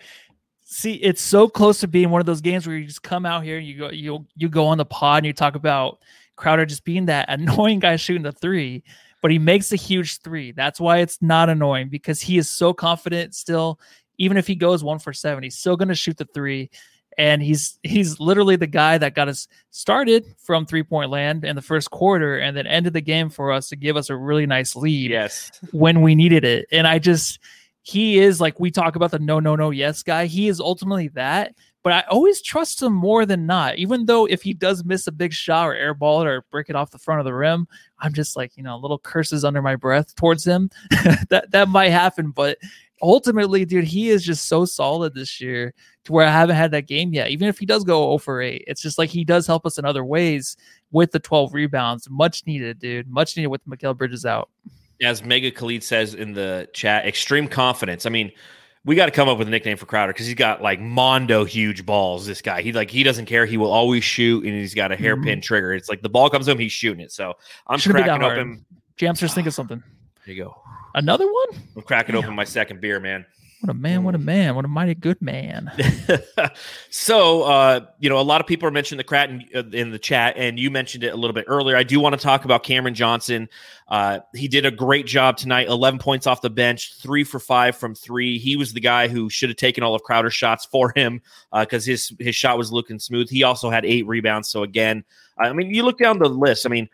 See, it's so close to being one of those games where you just come out here, and you go, you you go on the pod and you talk about Crowder just being that [LAUGHS] annoying guy shooting the three, but he makes a huge three. That's why it's not annoying because he is so confident still. Even if he goes one for seven, he's still going to shoot the three. and he's he's literally the guy that got us started from three point land in the first quarter and then ended the game for us to give us a really nice lead Yes. when we needed it. And I just he is like we talk about the no no no yes guy. He is ultimately that. But I always trust him more than not. Even though if he does miss a big shot or airball it or break it off the front of the rim, I'm just like you know little curses under my breath towards him. [LAUGHS] that that might happen, but ultimately, dude, he is just so solid this year to where I haven't had that game yet. Even if he does go over 8, it's just like he does help us in other ways with the 12 rebounds. Much needed, dude. Much needed with Mikal Bridges out. As Mega Khalid says in the chat, extreme confidence. I mean, we got to come up with a nickname for Crowder because he's got like Mondo huge balls. This guy, he like he doesn't care. He will always shoot, and he's got a hairpin mm-hmm. trigger. It's like the ball comes to him, he's shooting it. So I'm that cracking open. Jamsters, think of something. There you go. Another one? I'm cracking open my second beer, man. What a man, what a man, what a mighty good man. [LAUGHS] so, uh, you know, a lot of people are mentioning the crat in, uh, in the chat, and you mentioned it a little bit earlier. I do want to talk about Cameron Johnson. Uh, he did a great job tonight. Eleven points off the bench, three for five from three. He was the guy who should have taken all of Crowder's shots for him because his his shot was looking smooth. He also had eight rebounds. So again, I mean, you look down the list. I mean.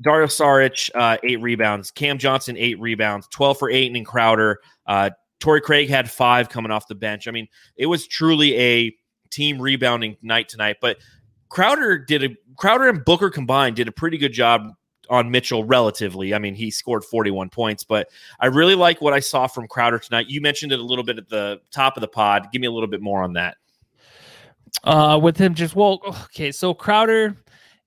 Dario Saric, uh, eight rebounds. Cam Johnson, eight rebounds. 12 for Ayton and Crowder. Uh, Torrey Craig had five coming off the bench. I mean, it was truly a team rebounding night tonight. But Crowder did a Crowder and Booker combined did a pretty good job on Mitchell relatively. I mean, he scored 41 points, but I really like what I saw from Crowder tonight. You mentioned it a little bit at the top of the pod. Give me a little bit more on that. Uh, with him just well, okay. So Crowder,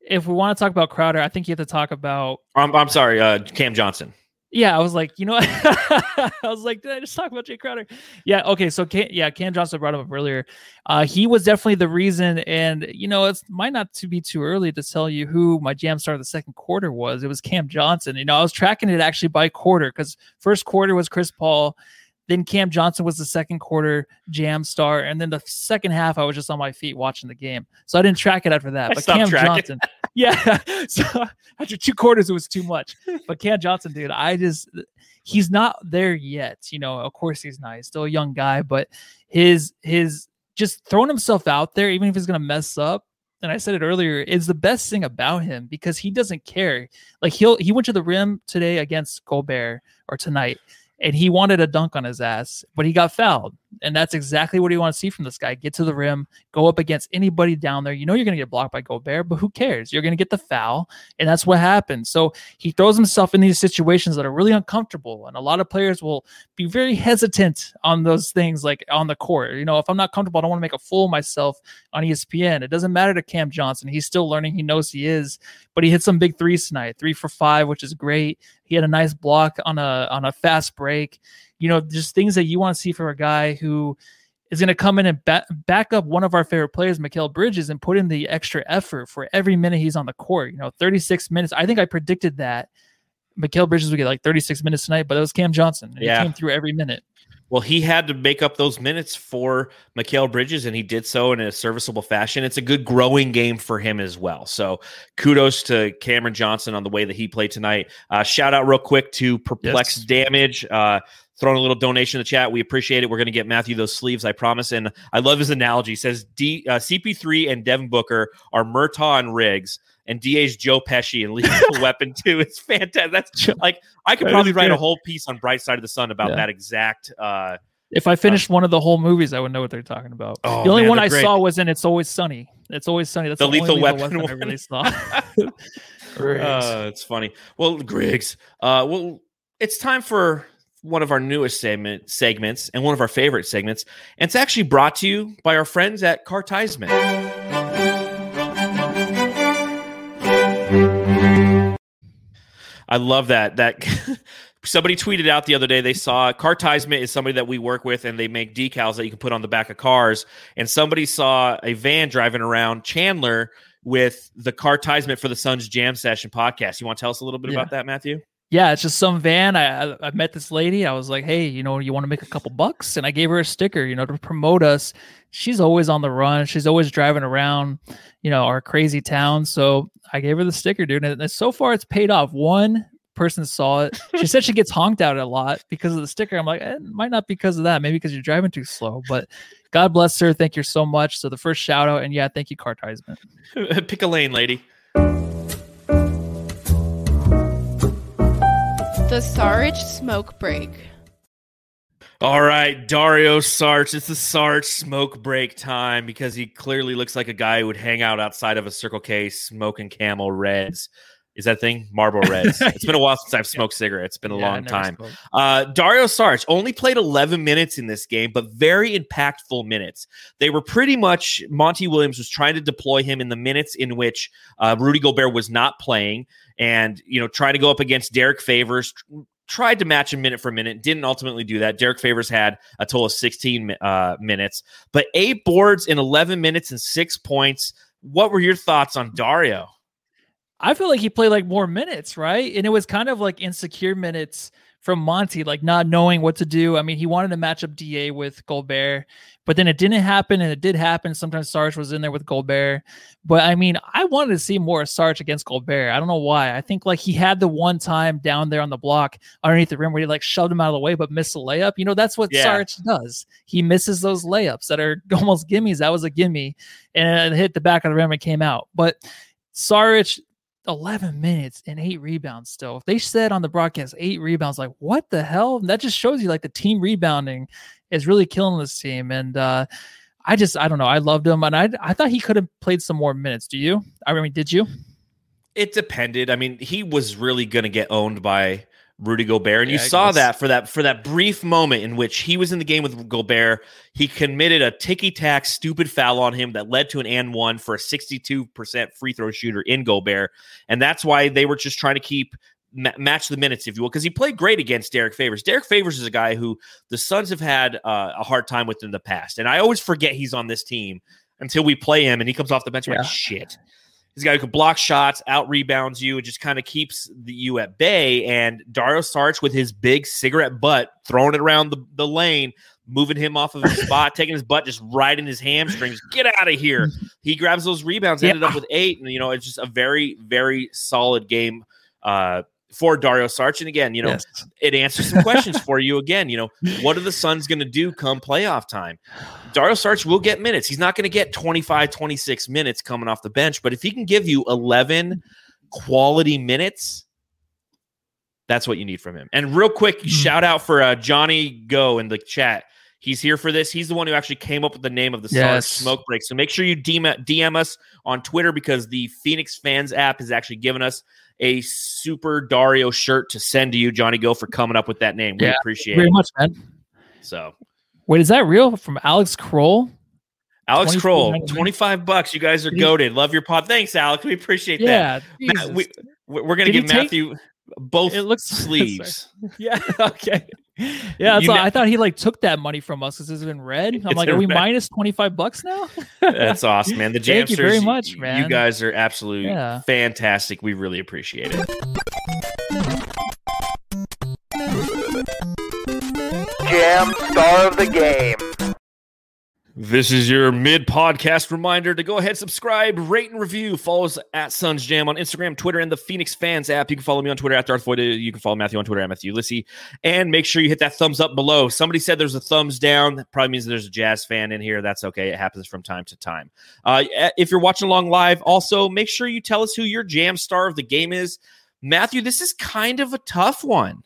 if we want to talk about Crowder, I think you have to talk about I'm, I'm sorry, uh, Cam Johnson. Yeah, I was like, you know, [LAUGHS] I was like, did I just talk about Jay Crowder? Yeah, okay. So, Cam, yeah, Cam Johnson brought him up earlier. Uh, he was definitely the reason, and you know, it's might not to be too early to tell you who my jam star of the second quarter was. It was Cam Johnson. You know, I was tracking it actually by quarter because first quarter was Chris Paul, then Cam Johnson was the second quarter jam star, and then the second half I was just on my feet watching the game, so I didn't track it after that. I but Cam tracking. Johnson, [LAUGHS] yeah. [LAUGHS] So after two quarters, it was too much. But Cam Johnson, dude, I just he's not there yet. You know, of course he's not. He's still a young guy, but his his just throwing himself out there, even if he's gonna mess up. And I said it earlier, is the best thing about him because he doesn't care. Like he'll he went to the rim today against Gobert or tonight, and he wanted a dunk on his ass, but he got fouled. And that's exactly what you want to see from this guy. Get to the rim, go up against anybody down there. You know you're going to get blocked by Gobert, but who cares? You're going to get the foul, and that's what happened. So he throws himself in these situations that are really uncomfortable, and a lot of players will be very hesitant on those things, like on the court. You know, if I'm not comfortable, I don't want to make a fool of myself on ESPN. It doesn't matter to Cam Johnson; he's still learning. He knows he is, but he hit some big threes tonight, three for five, which is great. He had a nice block on a on a fast break. You know, just things that you want to see from a guy who is going to come in and ba- back up one of our favorite players, Mikal Bridges, and put in the extra effort for every minute he's on the court. You know, 36 minutes. I think I predicted that Mikal Bridges would get like 36 minutes tonight, but it was Cam Johnson. and Yeah. He came through every minute. Well, he had to make up those minutes for Mikal Bridges, and he did so in a serviceable fashion. It's a good growing game for him as well. So, kudos to Cameron Johnson on the way that he played tonight. Uh, shout out real quick to Perplex Yes. Damage. Uh, throwing a little donation in the chat. We appreciate it. We're going to get Matthew those sleeves, I promise. And I love his analogy. He says D, uh, CP3 and Devin Booker are Murtaugh and Riggs, and DA's Joe Pesci and Lethal [LAUGHS] Weapon 2. It's fantastic. That's like, I could That probably write a whole piece on Bright Side of the Sun about Yeah. that exact. Uh, If I finished one of the whole movies, I would know what they're talking about. Oh, the only man, one I great. saw was in It's Always Sunny. It's Always Sunny. That's The the, only Lethal Weapon I one. really saw. [LAUGHS] [LAUGHS] Uh, it's funny. Well, Griggs. Uh, well, it's time for one of our newest segment segments and one of our favorite segments, and it's actually brought to you by our friends at Cartisement. I love that. That [LAUGHS] somebody tweeted out the other day. They saw Cartisement is somebody that we work with, and they make decals that you can put on the back of cars. And somebody saw a van driving around Chandler with the Cartisement for the Suns Jam Session podcast. You want to tell us a little bit Yeah. about that, Matthew? Yeah, it's just some van. I, I I met this lady. I was like, hey, you know, you want to make a couple bucks? And I gave her a sticker, you know, to promote us. She's always on the run. She's always driving around, you know, our crazy town. So I gave her the sticker, dude. And so far, it's paid off. One person saw it. She said she gets honked out a lot because of the sticker. I'm like, eh, it might not be because of that. Maybe because you're driving too slow. But God bless her. Thank you so much. So the first shout out, and yeah, thank you, Cartisement. [LAUGHS] Pick a lane, lady. The Sarge smoke break. All right, Dario Sarge. It's the Sarge smoke break time because he clearly looks like a guy who would hang out outside of a Circle K smoking Camel Reds. Is that thing? Marlboro [LAUGHS] Reds. It's been a while since I've smoked cigarettes. It's been a Yeah, long time. Uh, Dario Sarge only played 11 minutes in this game, but very impactful minutes. They were pretty much Monty Williams was trying to deploy him in the minutes in which uh, Rudy Gobert was not playing, and you know trying to go up against Derrick Favors. Tried to match him minute for minute, didn't ultimately do that. Derrick Favors had a total of 16 uh, minutes, but eight boards in 11 minutes and six points. What were your thoughts on Dario? I feel like he played like more minutes, right? And it was kind of like insecure minutes from Monty, like not knowing what to do. I mean, he wanted to match up DA with Gobert, but then it didn't happen, and it did happen. Sometimes Sarge was in there with Gobert, but I mean, I wanted to see more of Sarge against Gobert. I don't know why. I think like he had the one time down there on the block underneath the rim where he like shoved him out of the way, but missed a layup. You know, that's what Yeah. Sarge does. He misses those layups that are [LAUGHS] almost gimmies. That was a gimme, and it hit the back of the rim and came out. But Sarge 11 minutes and eight rebounds still. If they said on the broadcast eight rebounds, like what the hell? That just shows you like the team rebounding is really killing this team. And uh I just I don't know. I loved him and I I thought he could have played some more minutes. Do you? I mean, did you? It depended. I mean, he was really to get owned by Rudy Gobert, and you I saw guess. that for that for that brief moment in which he was in the game with Gobert. He committed a ticky tack stupid foul on him that led to an and one for a sixty two percent free throw shooter in Gobert, and that's why they were just trying to keep ma- match the minutes, if you will, because he played great against Derrick Favors. Derrick Favors is a guy who the Suns have had uh, a hard time with in the past, and I always forget he's on this team until we play him and he comes off the bench. Yeah. like, shit. He's a guy who can block shots, out rebounds you, and just kind of keeps the, you at bay. And Dario Sarch with his big cigarette butt, throwing it around the, the lane, moving him off of his [LAUGHS] spot, taking his butt, just right in his hamstrings. Get out of here. He grabs those rebounds, ended up with eight. And, you know, it's just a very, very solid game uh, for Dario Sarch. And again, you know, it answers some questions for you [LAUGHS] again. You know, what are the Suns going to do come playoff time? Dario Sarch will get minutes. He's not going to get 25, 26 minutes coming off the bench, but if he can give you 11 quality minutes, that's what you need from him. And real quick, Mm-hmm. shout out for uh, Johnny Go in the chat. He's here for this. He's the one who actually came up with the name of the Sarge smoke break. So make sure you DM, DM us on Twitter because the Phoenix fans app has actually given us a super Dario shirt to send to you, Johnny Go, for coming up with that name. We Yeah, appreciate Very it. much, man. So Wait, is that real from Alex Kroll? Alex Kroll, 25 bucks. You guys are goaded. Love your pod. Thanks, Alex. We appreciate that. Matt, we, we're going to give take- Matthew both It looks- [LAUGHS] sleeves. [LAUGHS] Yeah. [LAUGHS] Okay. [LAUGHS] Yeah. That's You ne- I thought he like took that money from us because it's been red. [LAUGHS] I'm It's like, are we red. minus 25 bucks now? [LAUGHS] That's awesome, man. The Jamsters, Thank you very much, man. You guys are absolutely Yeah. fantastic. We really appreciate it. Jam star of the game. This is your mid podcast reminder to go ahead, subscribe, rate, and review. Follow us at Suns Jam on Instagram, Twitter, and the Phoenix Fans app. You can follow me on Twitter at Darth Voida. You can follow Matthew on Twitter at Matthew Lissy. And make sure you hit that thumbs up below. Somebody said there's a thumbs down. That probably means there's a Jazz fan in here. That's okay. It happens from time to time. Uh, if you're watching along live, also make sure you tell us who your Jam star of the game is. Matthew, this is kind of a tough one.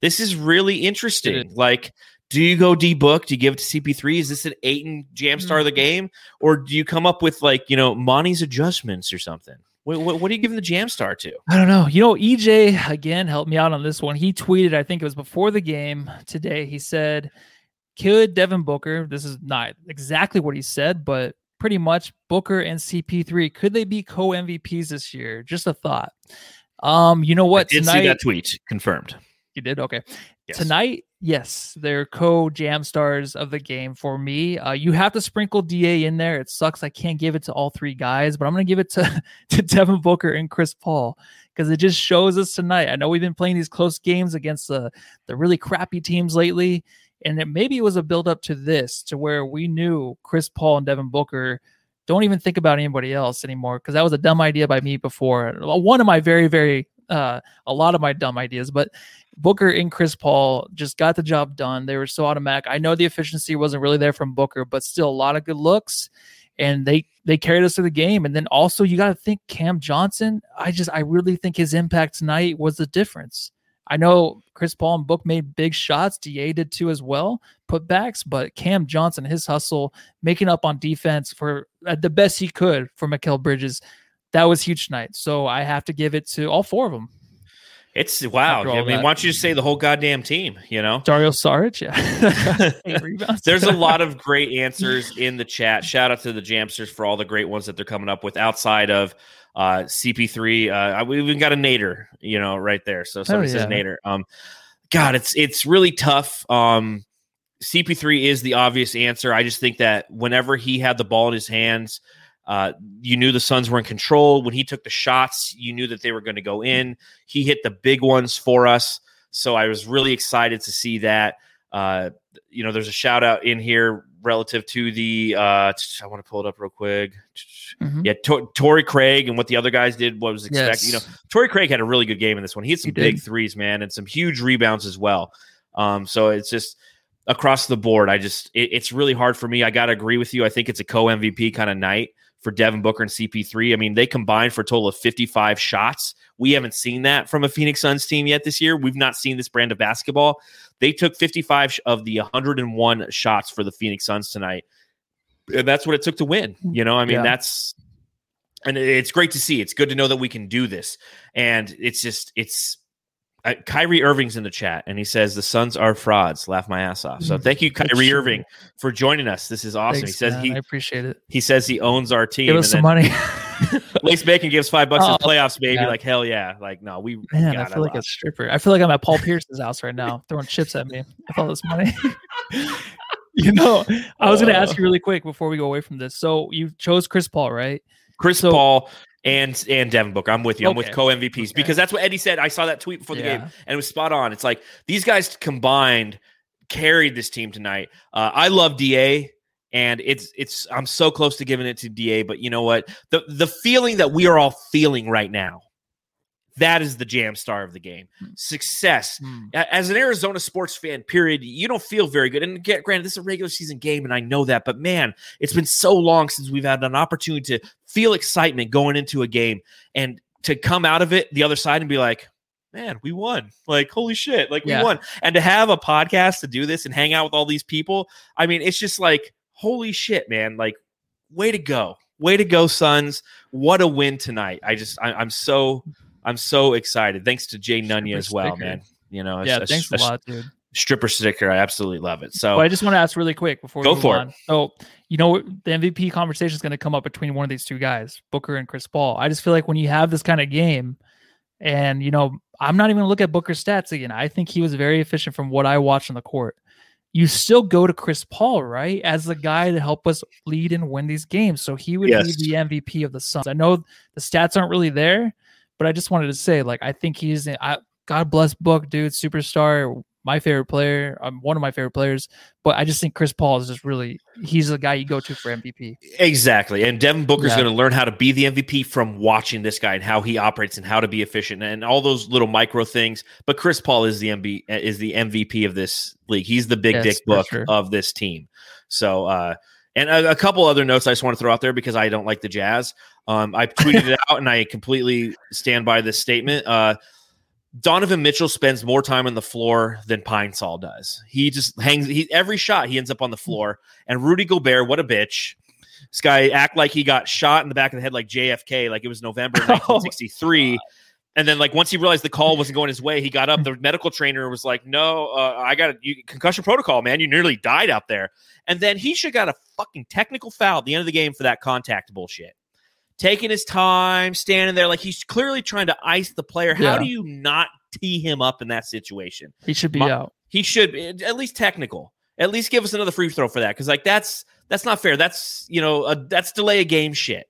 This is really interesting. Like, do you go D book? Do you give it to CP3? Is this an eight and jam star of the game? Or do you come up with like, you know, Monty's adjustments or something? What, what, what are you giving the jam star to? I don't know. You know, EJ again helped me out on this one. He tweeted, I think it was before the game today. He said, "Could Devin Booker? This is not exactly what he said, but pretty much Booker and CP3 could they be co MVPs this year? Just a thought. Um, you know what? I did see that tweet confirmed. You did okay. Yes. Tonight, yes, they're co jam stars of the game for me. Uh, you have to sprinkle Da in there. It sucks. I can't give it to all three guys, but I'm gonna give it to [LAUGHS] to Devin Booker and Chris Paul because it just shows us tonight. I know we've been playing these close games against the the really crappy teams lately, and it, maybe it was a build up to this to where we knew Chris Paul and Devin Booker. Don't even think about anybody else anymore because that was a dumb idea by me before. One of my very, very uh, a lot of my dumb ideas, but Booker and Chris Paul just got the job done. They were so automatic. I know the efficiency wasn't really there from Booker, but still a lot of good looks. And they they carried us to the game. And then also you got to think Cam Johnson. I just I really think his impact tonight was the difference. I know Chris Paul and Book made big shots. Da did too as well, putbacks. But Cam Johnson, his hustle, making up on defense for uh, the best he could for Mikal Bridges, that was huge tonight. So I have to give it to all four of them. It's wow. I mean, that. why don't you just say the whole goddamn team? You know, [LAUGHS] Dario Saric. Yeah, [LAUGHS] there's a lot of [LAUGHS] great answers in the chat. Shout out to the Jamsters for all the great ones that they're coming up with outside of uh, CP3. Uh, we even got a Nader, you know, right there. So somebody yeah. says Nader. Um, God, it's it's really tough. Um, CP3 is the obvious answer. I just think that whenever he had the ball in his hands, uh, you knew the Suns were in control. When he took the shots, you knew that they were going to go in. He hit the big ones for us. So I was really excited to see that. Uh, you know, there's a shout out in here relative to the. Uh, I want to pull it up real quick. Mm-hmm. Yeah, T- Torrey Craig and what the other guys did what was expected. Yes. You know, Torrey Craig had a really good game in this one. He had some he big threes, man, and some huge rebounds as well. Um, so it's just across the board. I just it, it's really hard for me. I got to agree with you. I think it's a co MVP kind of night for Devin Booker and CP3. I mean, they combined for a total of 55 shots. We haven't seen that from a Phoenix Suns team yet this year. We've not seen this brand of basketball. They took 55 of the 101 shots for the Phoenix Suns tonight. And that's what it took to win. You know, I mean, yeah. that's and it's great to see. It's good to know that we can do this. And it's just it's uh, Kyrie Irving's in the chat and he says the Suns are frauds. Laugh my ass off. So mm, thank you, Kyrie Irving, for joining us. This is awesome. Thanks, he says man. he I appreciate it. He says he owns our team. Give us some money. [LAUGHS] Lace Bacon gives five bucks oh, in playoffs, baby. Yeah. Like hell yeah. Like no, we man. I feel like a stripper. I feel like I'm at Paul Pierce's house right now, throwing chips at me with all this money. [LAUGHS] you know, I was going to ask you really quick before we go away from this. So you chose Chris Paul, right? Chris so, Paul and and Devin Booker. I'm with you. I'm with co MVPs okay. because that's what Eddie said. I saw that tweet before the yeah. game and it was spot on. It's like these guys combined carried this team tonight. Uh, I love Da and it's it's I'm so close to giving it to Da, but you know what? The the feeling that we are all feeling right now that is the jam star of the game. Mm. Success. Mm. As an Arizona sports fan, period, you don't feel very good. And get, granted, this is a regular season game, and I know that, but man, it's been so long since we've had an opportunity to feel excitement going into a game and to come out of it the other side and be like, man, we won. Like, holy shit, like yeah. we won. And to have a podcast to do this and hang out with all these people, I mean, it's just like, holy shit, man. Like, way to go. Way to go, Suns. What a win tonight. I just, I, I'm so I'm so excited. Thanks to Jay Nunya as well, man. You know, yeah, a, thanks a, a, lot, dude. Stripper sticker. I absolutely love it. So well, I just want to ask really quick before we go for on. it. So you know the MVP conversation is going to come up between one of these two guys, Booker and Chris Paul. I just feel like when you have this kind of game, and you know, I'm not even going to look at Booker's stats again. I think he was very efficient from what I watched on the court. You still go to Chris Paul, right, as the guy to help us lead and win these games. So he would yes. be the MVP of the Suns. I know the stats aren't really there, but I just wanted to say, like, I think he's, I, God bless Book, dude, superstar, my favorite player, um, one of my favorite players. But I just think Chris Paul is just really, he's the guy you go to for MVP. Exactly. And Devin Booker's yeah. going to learn how to be the MVP from watching this guy and how he operates and how to be efficient and all those little micro things. But Chris Paul is the MB, is the MVP of this league. He's the big yes, dick book sure. of this team. So, uh, and a, a, couple other notes I just want to throw out there because I don't like the Jazz. Um, I tweeted [LAUGHS] it out and I completely stand by this statement. Uh, Donovan Mitchell spends more time on the floor than Pine Sol does. He just hangs. He every shot he ends up on the floor. And Rudy Gobert, what a bitch! This guy act like he got shot in the back of the head like JFK, like it was November 1963. [LAUGHS] Oh and then, like once he realized the call wasn't going his way, he got up. The medical trainer was like, "No, uh, I got a concussion protocol, man. You nearly died out there." And then he should got a fucking technical foul at the end of the game for that contact bullshit taking his time, standing there like he's clearly trying to ice the player. How yeah. do you not tee him up in that situation? He should be My, out. He should at least technical. At least give us another free throw for that because like that's that's not fair. That's you know a, that's delay a game shit.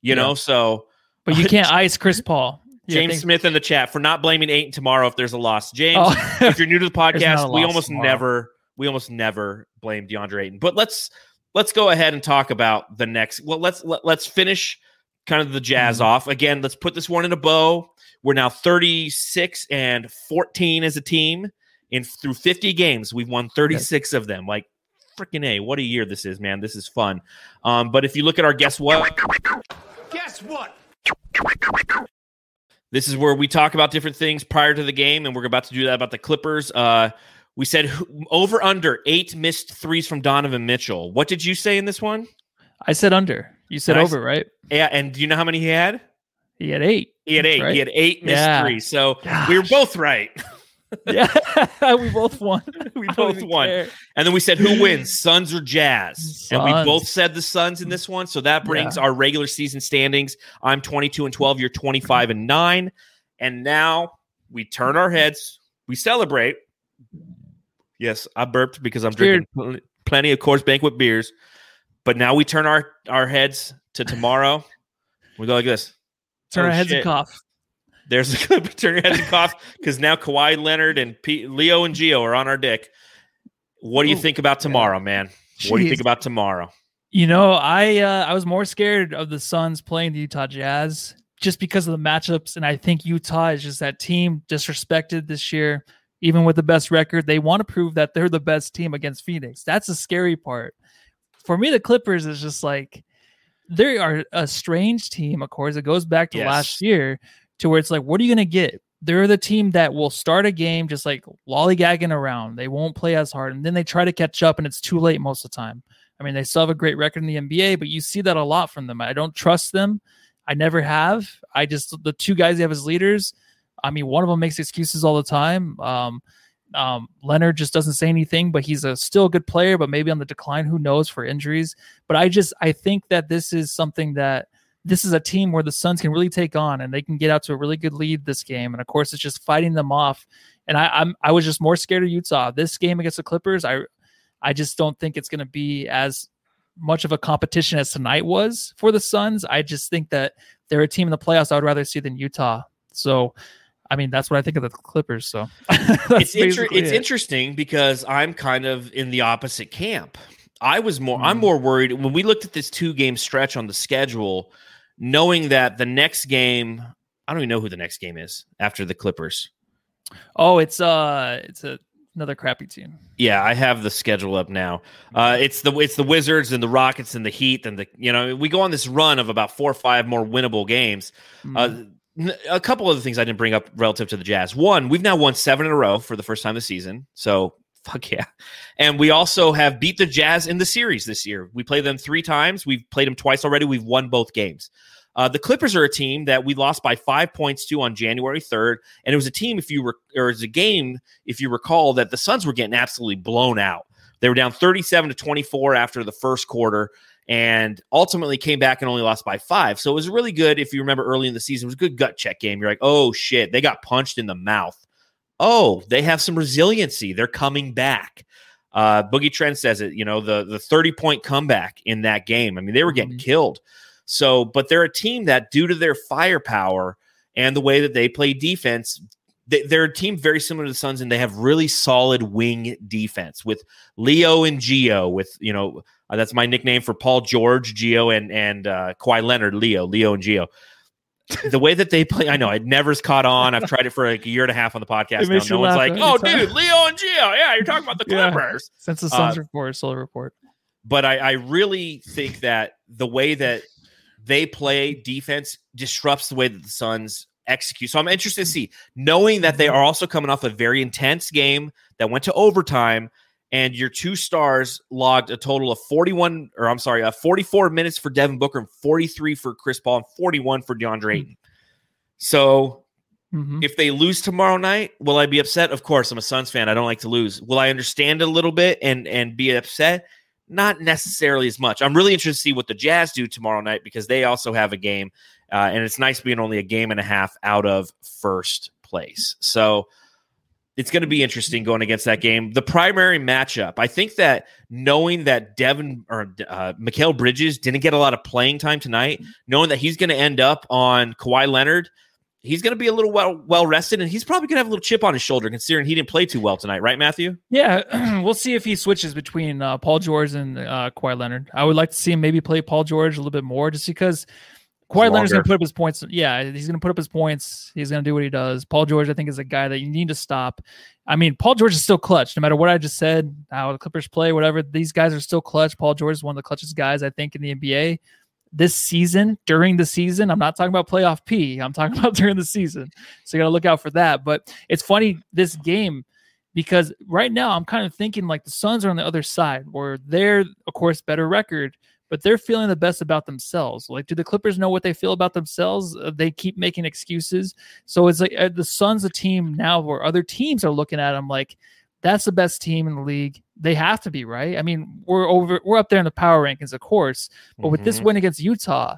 You yeah. know so. But you uh, can't ice Chris Paul. James Smith in the chat for not blaming Ayton tomorrow if there's a loss. James, oh. [LAUGHS] if you're new to the podcast, we almost tomorrow. never we almost never blame DeAndre Ayton. But let's let's go ahead and talk about the next. Well, let's let, us let us finish kind of the jazz mm-hmm. off. Again, let's put this one in a bow. We're now 36 and 14 as a team. In through 50 games, we've won 36 of them. Like freaking a, what a year this is, man. This is fun. Um, but if you look at our guess what, Guess what? this is where we talk about different things prior to the game, and we're about to do that about the Clippers. Uh, we said over under eight missed threes from Donovan Mitchell. What did you say in this one? I said under. You said Nice. over, right? Yeah, and do you know how many he had? He had eight. He had eight. Right? He had eight missed Yeah. So we were both right. [LAUGHS] yeah, [LAUGHS] we both won. [LAUGHS] We both won. care. And then we said who wins, Suns or Jazz? And we both said the Suns in this one. So that brings our regular season standings. I'm 22 and 12. You're 25 and 9. And now we turn our heads. We celebrate. Yes, I burped because I'm drinking plenty of Coors Banquet beers. But now we turn our, our heads to tomorrow. we go like this. Turn Oh, our heads shit. and cough. There's a good [LAUGHS] turn your head and cough because now Kawhi Leonard and P- Leo and Geo are on our dick. What do you Oh, think about tomorrow, man? What do you think about tomorrow? You know, I uh, I was more scared of the Suns playing the Utah Jazz just because of the matchups, and I think Utah is just that team disrespected this year. Even with the best record, they want to prove that they're the best team against Phoenix. That's the scary part. For me, the Clippers is just like they are a strange team. Of course, it goes back to Yes. last year to where it's like, what are you going to get? They're the team that will start a game just like lollygagging around. They won't play as hard, and then they try to catch up, and it's too late most of the time. I mean, they still have a great record in the NBA, but you see that a lot from them. I don't trust them. I never have. I just the two guys they have as leaders. I mean, one of them makes excuses all the time. Um, um, Leonard just doesn't say anything, but he's a still a good player, but maybe on the decline. Who knows for injuries? But I just I think that this is something that this is a team where the Suns can really take on and they can get out to a really good lead this game. And of course, it's just fighting them off. And I, I'm I was just more scared of Utah this game against the Clippers. I I just don't think it's going to be as much of a competition as tonight was for the Suns. I just think that they're a team in the playoffs I would rather see than Utah. So, I mean, that's what I think of the Clippers. So, [LAUGHS] It's inter- it's it. interesting because I'm kind of in the opposite camp. I was more I'm Mhm. more worried when we looked at this two game stretch on the schedule, knowing that the next game I don't even know who the next game is after the Clippers. Oh, it's uh, it's a, another crappy team. Yeah, I have the schedule up now. Uh, it's the it's the Wizards and the Rockets and the Heat and the you know we go on this run of about four or five more winnable games. Mm. Uh, n- a couple of the things I didn't bring up relative to the Jazz. One, we've now won seven in a row for the first time this season. So [LAUGHS] fuck yeah. And we also have beat the Jazz in the series this year. We played them three times. We've played them twice already. We've won both games. Uh, the Clippers are a team that we lost by five points to on January 3rd. And it was a team, if you were, or it was a game, if you recall, that the Suns were getting absolutely blown out. They were down 37 to 24 after the first quarter and ultimately came back and only lost by five. So it was really good. If you remember early in the season, it was a good gut check game. You're like, oh shit, they got punched in the mouth. Oh, they have some resiliency. They're coming back. Uh, Boogie Trent says it, you know, the, the 30 point comeback in that game. I mean, they were getting Mhm. killed. So, but they're a team that, due to their firepower and the way that they play defense, they, they're a team very similar to the Suns, and they have really solid wing defense with Leo and Geo. With you know, uh, that's my nickname for Paul George, Geo, and and uh, Kawhi Leonard, Leo, Leo and Geo. the way that they play, I know it never's caught on. I've tried it for like a year and a half on the podcast. Now no one's like, "Oh, time." dude, Leo and Geo, yeah, you're talking about the [LAUGHS] Yeah. Clippers." Since the Suns uh, report, Solar report. but I, I really think that the way that they play defense disrupts the way that the Suns execute. So I'm interested to see, knowing that they are also coming off a very intense game that went to overtime, and your two stars logged a total of 41, or I'm sorry, uh, 44 minutes for Devin Booker and 43 for Chris Paul and 41 for DeAndre Ayton. So Mhm. if they lose tomorrow night, will I be upset? Of course, I'm a Suns fan. I don't like to lose. Will I understand a little bit and and be upset? Not necessarily as much. I'm really interested to see what the Jazz do tomorrow night because they also have a game, uh, and it's nice being only a game and a half out of first place. So it's going to be interesting going against that game. The primary matchup, I think that knowing that Devin or uh, Mikal Bridges didn't get a lot of playing time tonight, knowing that he's going to end up on Kawhi Leonard, he's going to be a little well well rested, and he's probably going to have a little chip on his shoulder considering he didn't play too well tonight, right, Matthew? Yeah, [CLEARS THROAT] we'll see if he switches between uh, Paul George and uh, Kawhi Leonard. I would like to see him maybe play Paul George a little bit more, just because Kawhi Leonard's going to put up his points. Yeah, he's going to put up his points. He's going to do what he does. Paul George, I think, is a guy that you need to stop. I mean, Paul George is still clutch. No matter what I just said, how the Clippers play, whatever, these guys are still clutch. Paul George is one of the clutchest guys, I think, in the NBA. This season, during the season, I'm not talking about playoff P. I'm talking [LAUGHS] about during the season. So you got to look out for that. But it's funny, this game, because right now I'm kind of thinking like the Suns are on the other side, where they're, of course, better record but they're feeling the best about themselves. Like, do the Clippers know what they feel about themselves? Uh, they keep making excuses. So it's like uh, the Suns, a team now where other teams are looking at them like that's the best team in the league. They have to be right. I mean, we're over, we're up there in the power rankings, of course, but with this Mhm. win against Utah,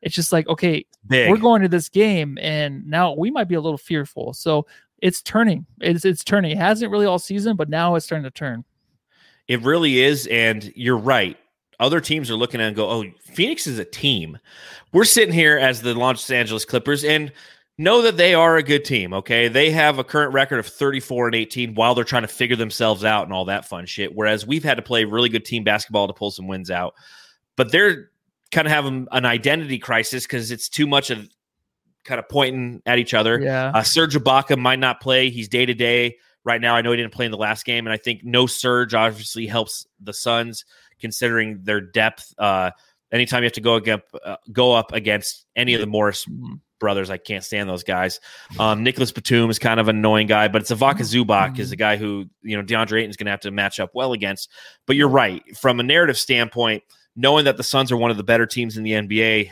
it's just like okay, Big. we're going to this game, and now we might be a little fearful. So it's turning. It's it's turning. It hasn't really all season, but now it's starting to turn. It really is. And you're right. Other teams are looking at and go, oh, Phoenix is a team. We're sitting here as the Los Angeles Clippers and know that they are a good team. Okay. They have a current record of 34 and 18 while they're trying to figure themselves out and all that fun shit. Whereas we've had to play really good team basketball to pull some wins out. But they're kind of having an identity crisis because it's too much of kind of pointing at each other. Yeah. Uh, Serge Ibaka might not play. He's day to day right now. I know he didn't play in the last game, and I think no Serge obviously helps the Suns considering their depth. Uh, anytime you have to go against, uh, go up against any of the Morris brothers, I can't stand those guys. Um, Nicolas Batum is kind of an annoying guy, but it's Ivica Zubac is a guy who you know DeAndre Ayton's going to have to match up well against. But you're right from a narrative standpoint, knowing that the Suns are one of the better teams in the NBA.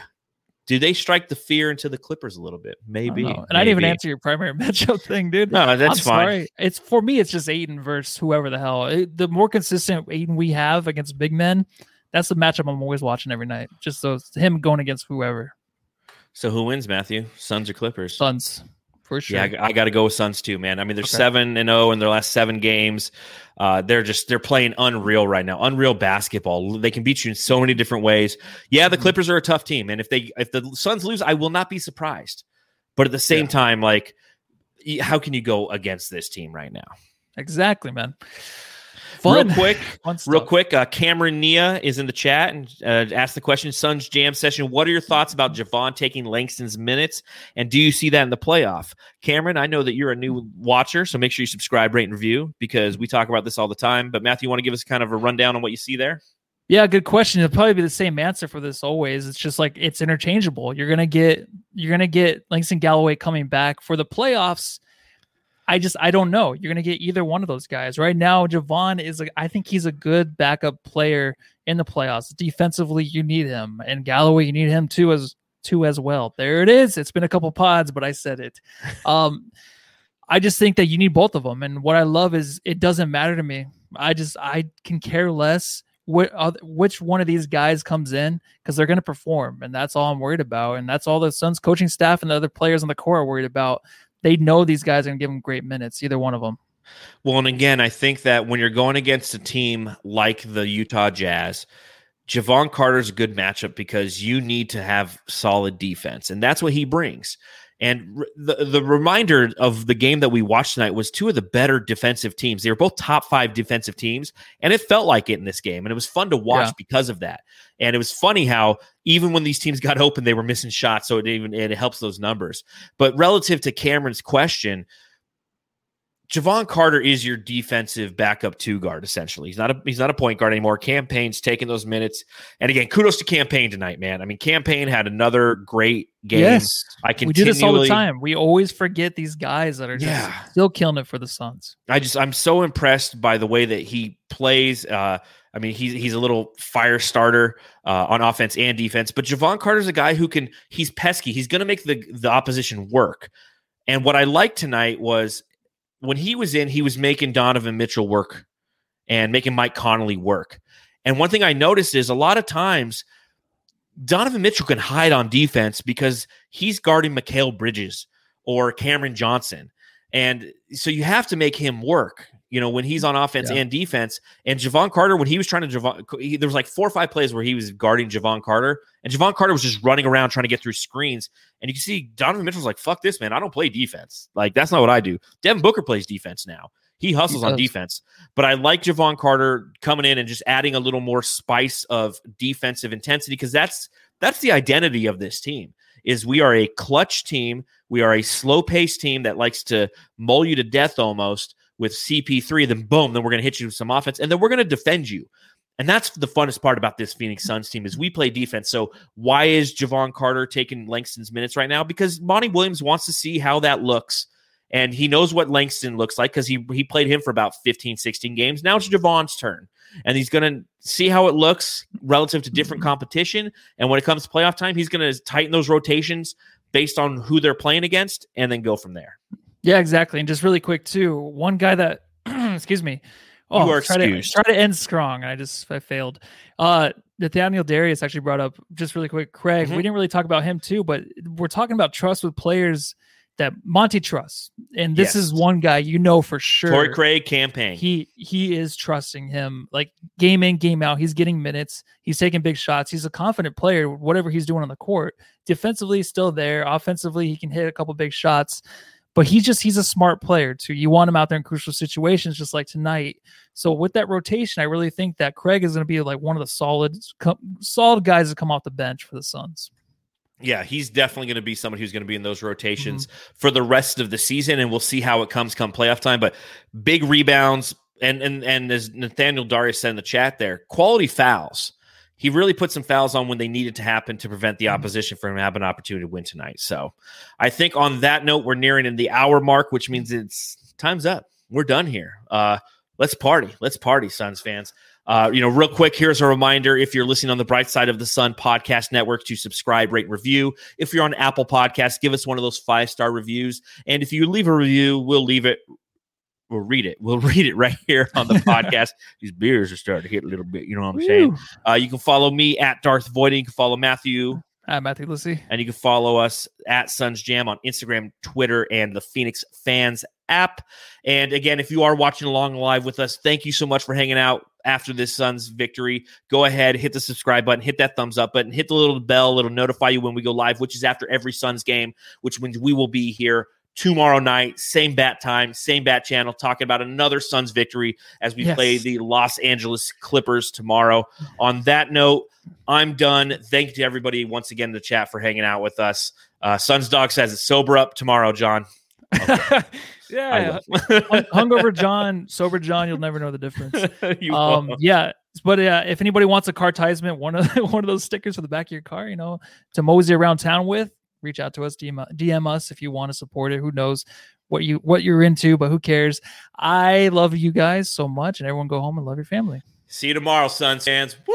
Do they strike the fear into the Clippers a little bit? I don't Maybe. And I didn't even answer your primary [LAUGHS] matchup thing, dude. No, that's I'm fine. sorry. It's for me. It's just Ayton versus whoever the hell. It- the more consistent Ayton we have against big men, that's the matchup I'm always watching every night. Just so it's him going against whoever. So who wins, Matthew? Suns or Clippers? Suns for sure. Yeah, I, got to go with Suns too, man. I mean, they're Okay. seven and zero in their last seven games. Uh, they're just they're playing unreal right now, unreal basketball. They can beat you in so many different ways. Yeah, the Mhm. Clippers are a tough team, and if they if the Suns lose, I will not be surprised. But at the same Yeah. time, like, how can you go against this team right now? exactly, man. Fun. Real quick, [LAUGHS] Real quick, uh, Cameron Nia is in the chat and uh, asked the question: Suns Jam session. What are your thoughts about Jevon taking Langston's minutes, and do you see that in the playoff? Cameron, I know that you're a new watcher, so make sure you subscribe, rate, and review because we talk about this all the time. But Matthew, you want to give us kind of a rundown on what you see there? Yeah, good question. It'll probably be the same answer for this always. It's just like it's interchangeable. You're gonna get you're gonna get Langston Galloway coming back for the playoffs. I just I don't know. You're gonna get either one of those guys. Right now, Jevon is like I think he's a good backup player in the playoffs. Defensively, you need him, and Galloway, you need him too as too as well. There it is. It's been a couple pods, but I said it. [LAUGHS] Um, I just think that you need both of them. And what I love is it doesn't matter to me. I just I can care less what which one of these guys comes in because they're going to perform, and that's all I'm worried about. And that's all the Suns coaching staff and the other players on the core are worried about. They know these guys are going to give them great minutes, either one of them. Well, and again, I think that when you're going against a team like the Utah Jazz, Jevon Carter's a good matchup because you need to have solid defense, and that's what he brings. And the the reminder of the game that we watched tonight was two of the better defensive teams. They were both top five defensive teams, and it felt like it in this game, and it was fun to watch Yeah. because of that. And it was funny how even when these teams got open, they were missing shots, so it even it helps those numbers. But relative to Cameron's question, Jevon Carter is your defensive backup two guard essentially. He's not a he's not a point guard anymore. Cam Payne's taking those minutes, and again, kudos to Cam Payne tonight, man. I mean, Campaign had another great game. Yes, I can. we do this all the time. We always forget these guys that are just Yeah. still killing it for the Suns. I just I'm so impressed by the way that he plays. Uh, I mean, he's he's a little fire starter uh, on offense and defense. But Jevon Carter's a guy who can he's pesky. He's going to make the the opposition work. And what I liked tonight was when he was in, he was making Donovan Mitchell work and making Mike Conley work. And one thing I noticed is a lot of times Donovan Mitchell can hide on defense because he's guarding Mikal Bridges or Cameron Johnson. And so you have to make him work, you know, when he's on offense Yeah. and defense. And Jevon Carter, when he was trying to Jevon, he, there was like four or five plays where he was guarding Jevon Carter, and Jevon Carter was just running around trying to get through screens. And you can see Donovan Mitchell's like, fuck this, man. I don't play defense. Like, that's not what I do. Devin Booker plays defense now. He hustles on defense. But I like Jevon Carter coming in and just adding a little more spice of defensive intensity because that's that's the identity of this team. is we are a clutch team. We are a slow paced team that likes to mull you to death almost with CP3. Then boom, then we're going to hit you with some offense, and then we're going to defend you. And that's the funnest part about this Phoenix Suns team is we play defense. So why is Jevon Carter taking Langston's minutes right now? Because Monty Williams wants to see how that looks. And he knows what Langston looks like because he he played him for about 15, 16 games. Now it's Jevon's turn. And he's going to see how it looks relative to different competition. And when it comes to playoff time, he's going to tighten those rotations based on who they're playing against and then go from there. Yeah, exactly. And just really quick too, one guy that [CLEARS THROAT] excuse me. Oh, You are try to, try to end strong. I just I failed. Uh Nathaniel Darius actually brought up just really quick. Craig, Mhm. we didn't really talk about him too, but we're talking about trust with players that Monty trusts. And this is one guy you know for sure. Torrey Craig Cam Payne. He he is trusting him like game in game out. He's getting minutes. He's taking big shots. He's a confident player. Whatever he's doing on the court, defensively still there. Offensively, he can hit a couple big shots. But he's just he's a smart player too. You want him out there in crucial situations, just like tonight. So with that rotation, I really think that Craig is going to be like one of the solid solid guys that come off the bench for the Suns. Yeah, he's definitely going to be someone who's going to be in those rotations mm-hmm. for the rest of the season, and we'll see how it comes come playoff time. But big rebounds, and and and as Nathaniel Darius said in the chat, there quality fouls. He really put some fouls on when they needed to happen to prevent the opposition from having an opportunity to win tonight. So, I think on that note, we're nearing in the hour mark, which means it's time's up. We're done here. Uh, let's party. Let's party, Suns fans. Uh, you know, real quick, here's a reminder if you're listening on the Bright Side of the Sun podcast network to subscribe, rate, review. If you're on Apple Podcasts, give us one of those five star reviews. And if you leave a review, we'll leave it. We'll read it. We'll [LAUGHS] read it right here on the podcast. [LAUGHS] These beers are starting to hit a little bit. You know what I'm saying? Uh, you can follow me at Darth Voiding. You can follow Matthew Hi, Matthew Lissy. and you can follow us at Suns Jam on Instagram, Twitter, and the Phoenix Fans app. And again, if you are watching along live with us, thank you so much for hanging out after this Suns victory. Go ahead, hit the subscribe button, hit that thumbs up button, hit the little bell. It'll notify you when we go live, which is after every Suns game, which means we will be here tomorrow night, same bat time, same bat channel, talking about another Suns victory as we Yes. play the Los Angeles Clippers tomorrow. On that note, I'm done. Thank you to everybody once again in the chat for hanging out with us. Uh, Suns Dog says it's sober up tomorrow, John. [LAUGHS] I yeah, [LAUGHS] hungover John, sober John, you'll never know the difference. [LAUGHS] Um won't. yeah but uh, if anybody wants a cartisement one of one of those stickers for the back of your car you know to mosey around town with reach out to us dm, DM us if you want to support it who knows what you what you're into but who cares i love you guys so much and everyone go home and love your family See you tomorrow, Suns fans. Woo!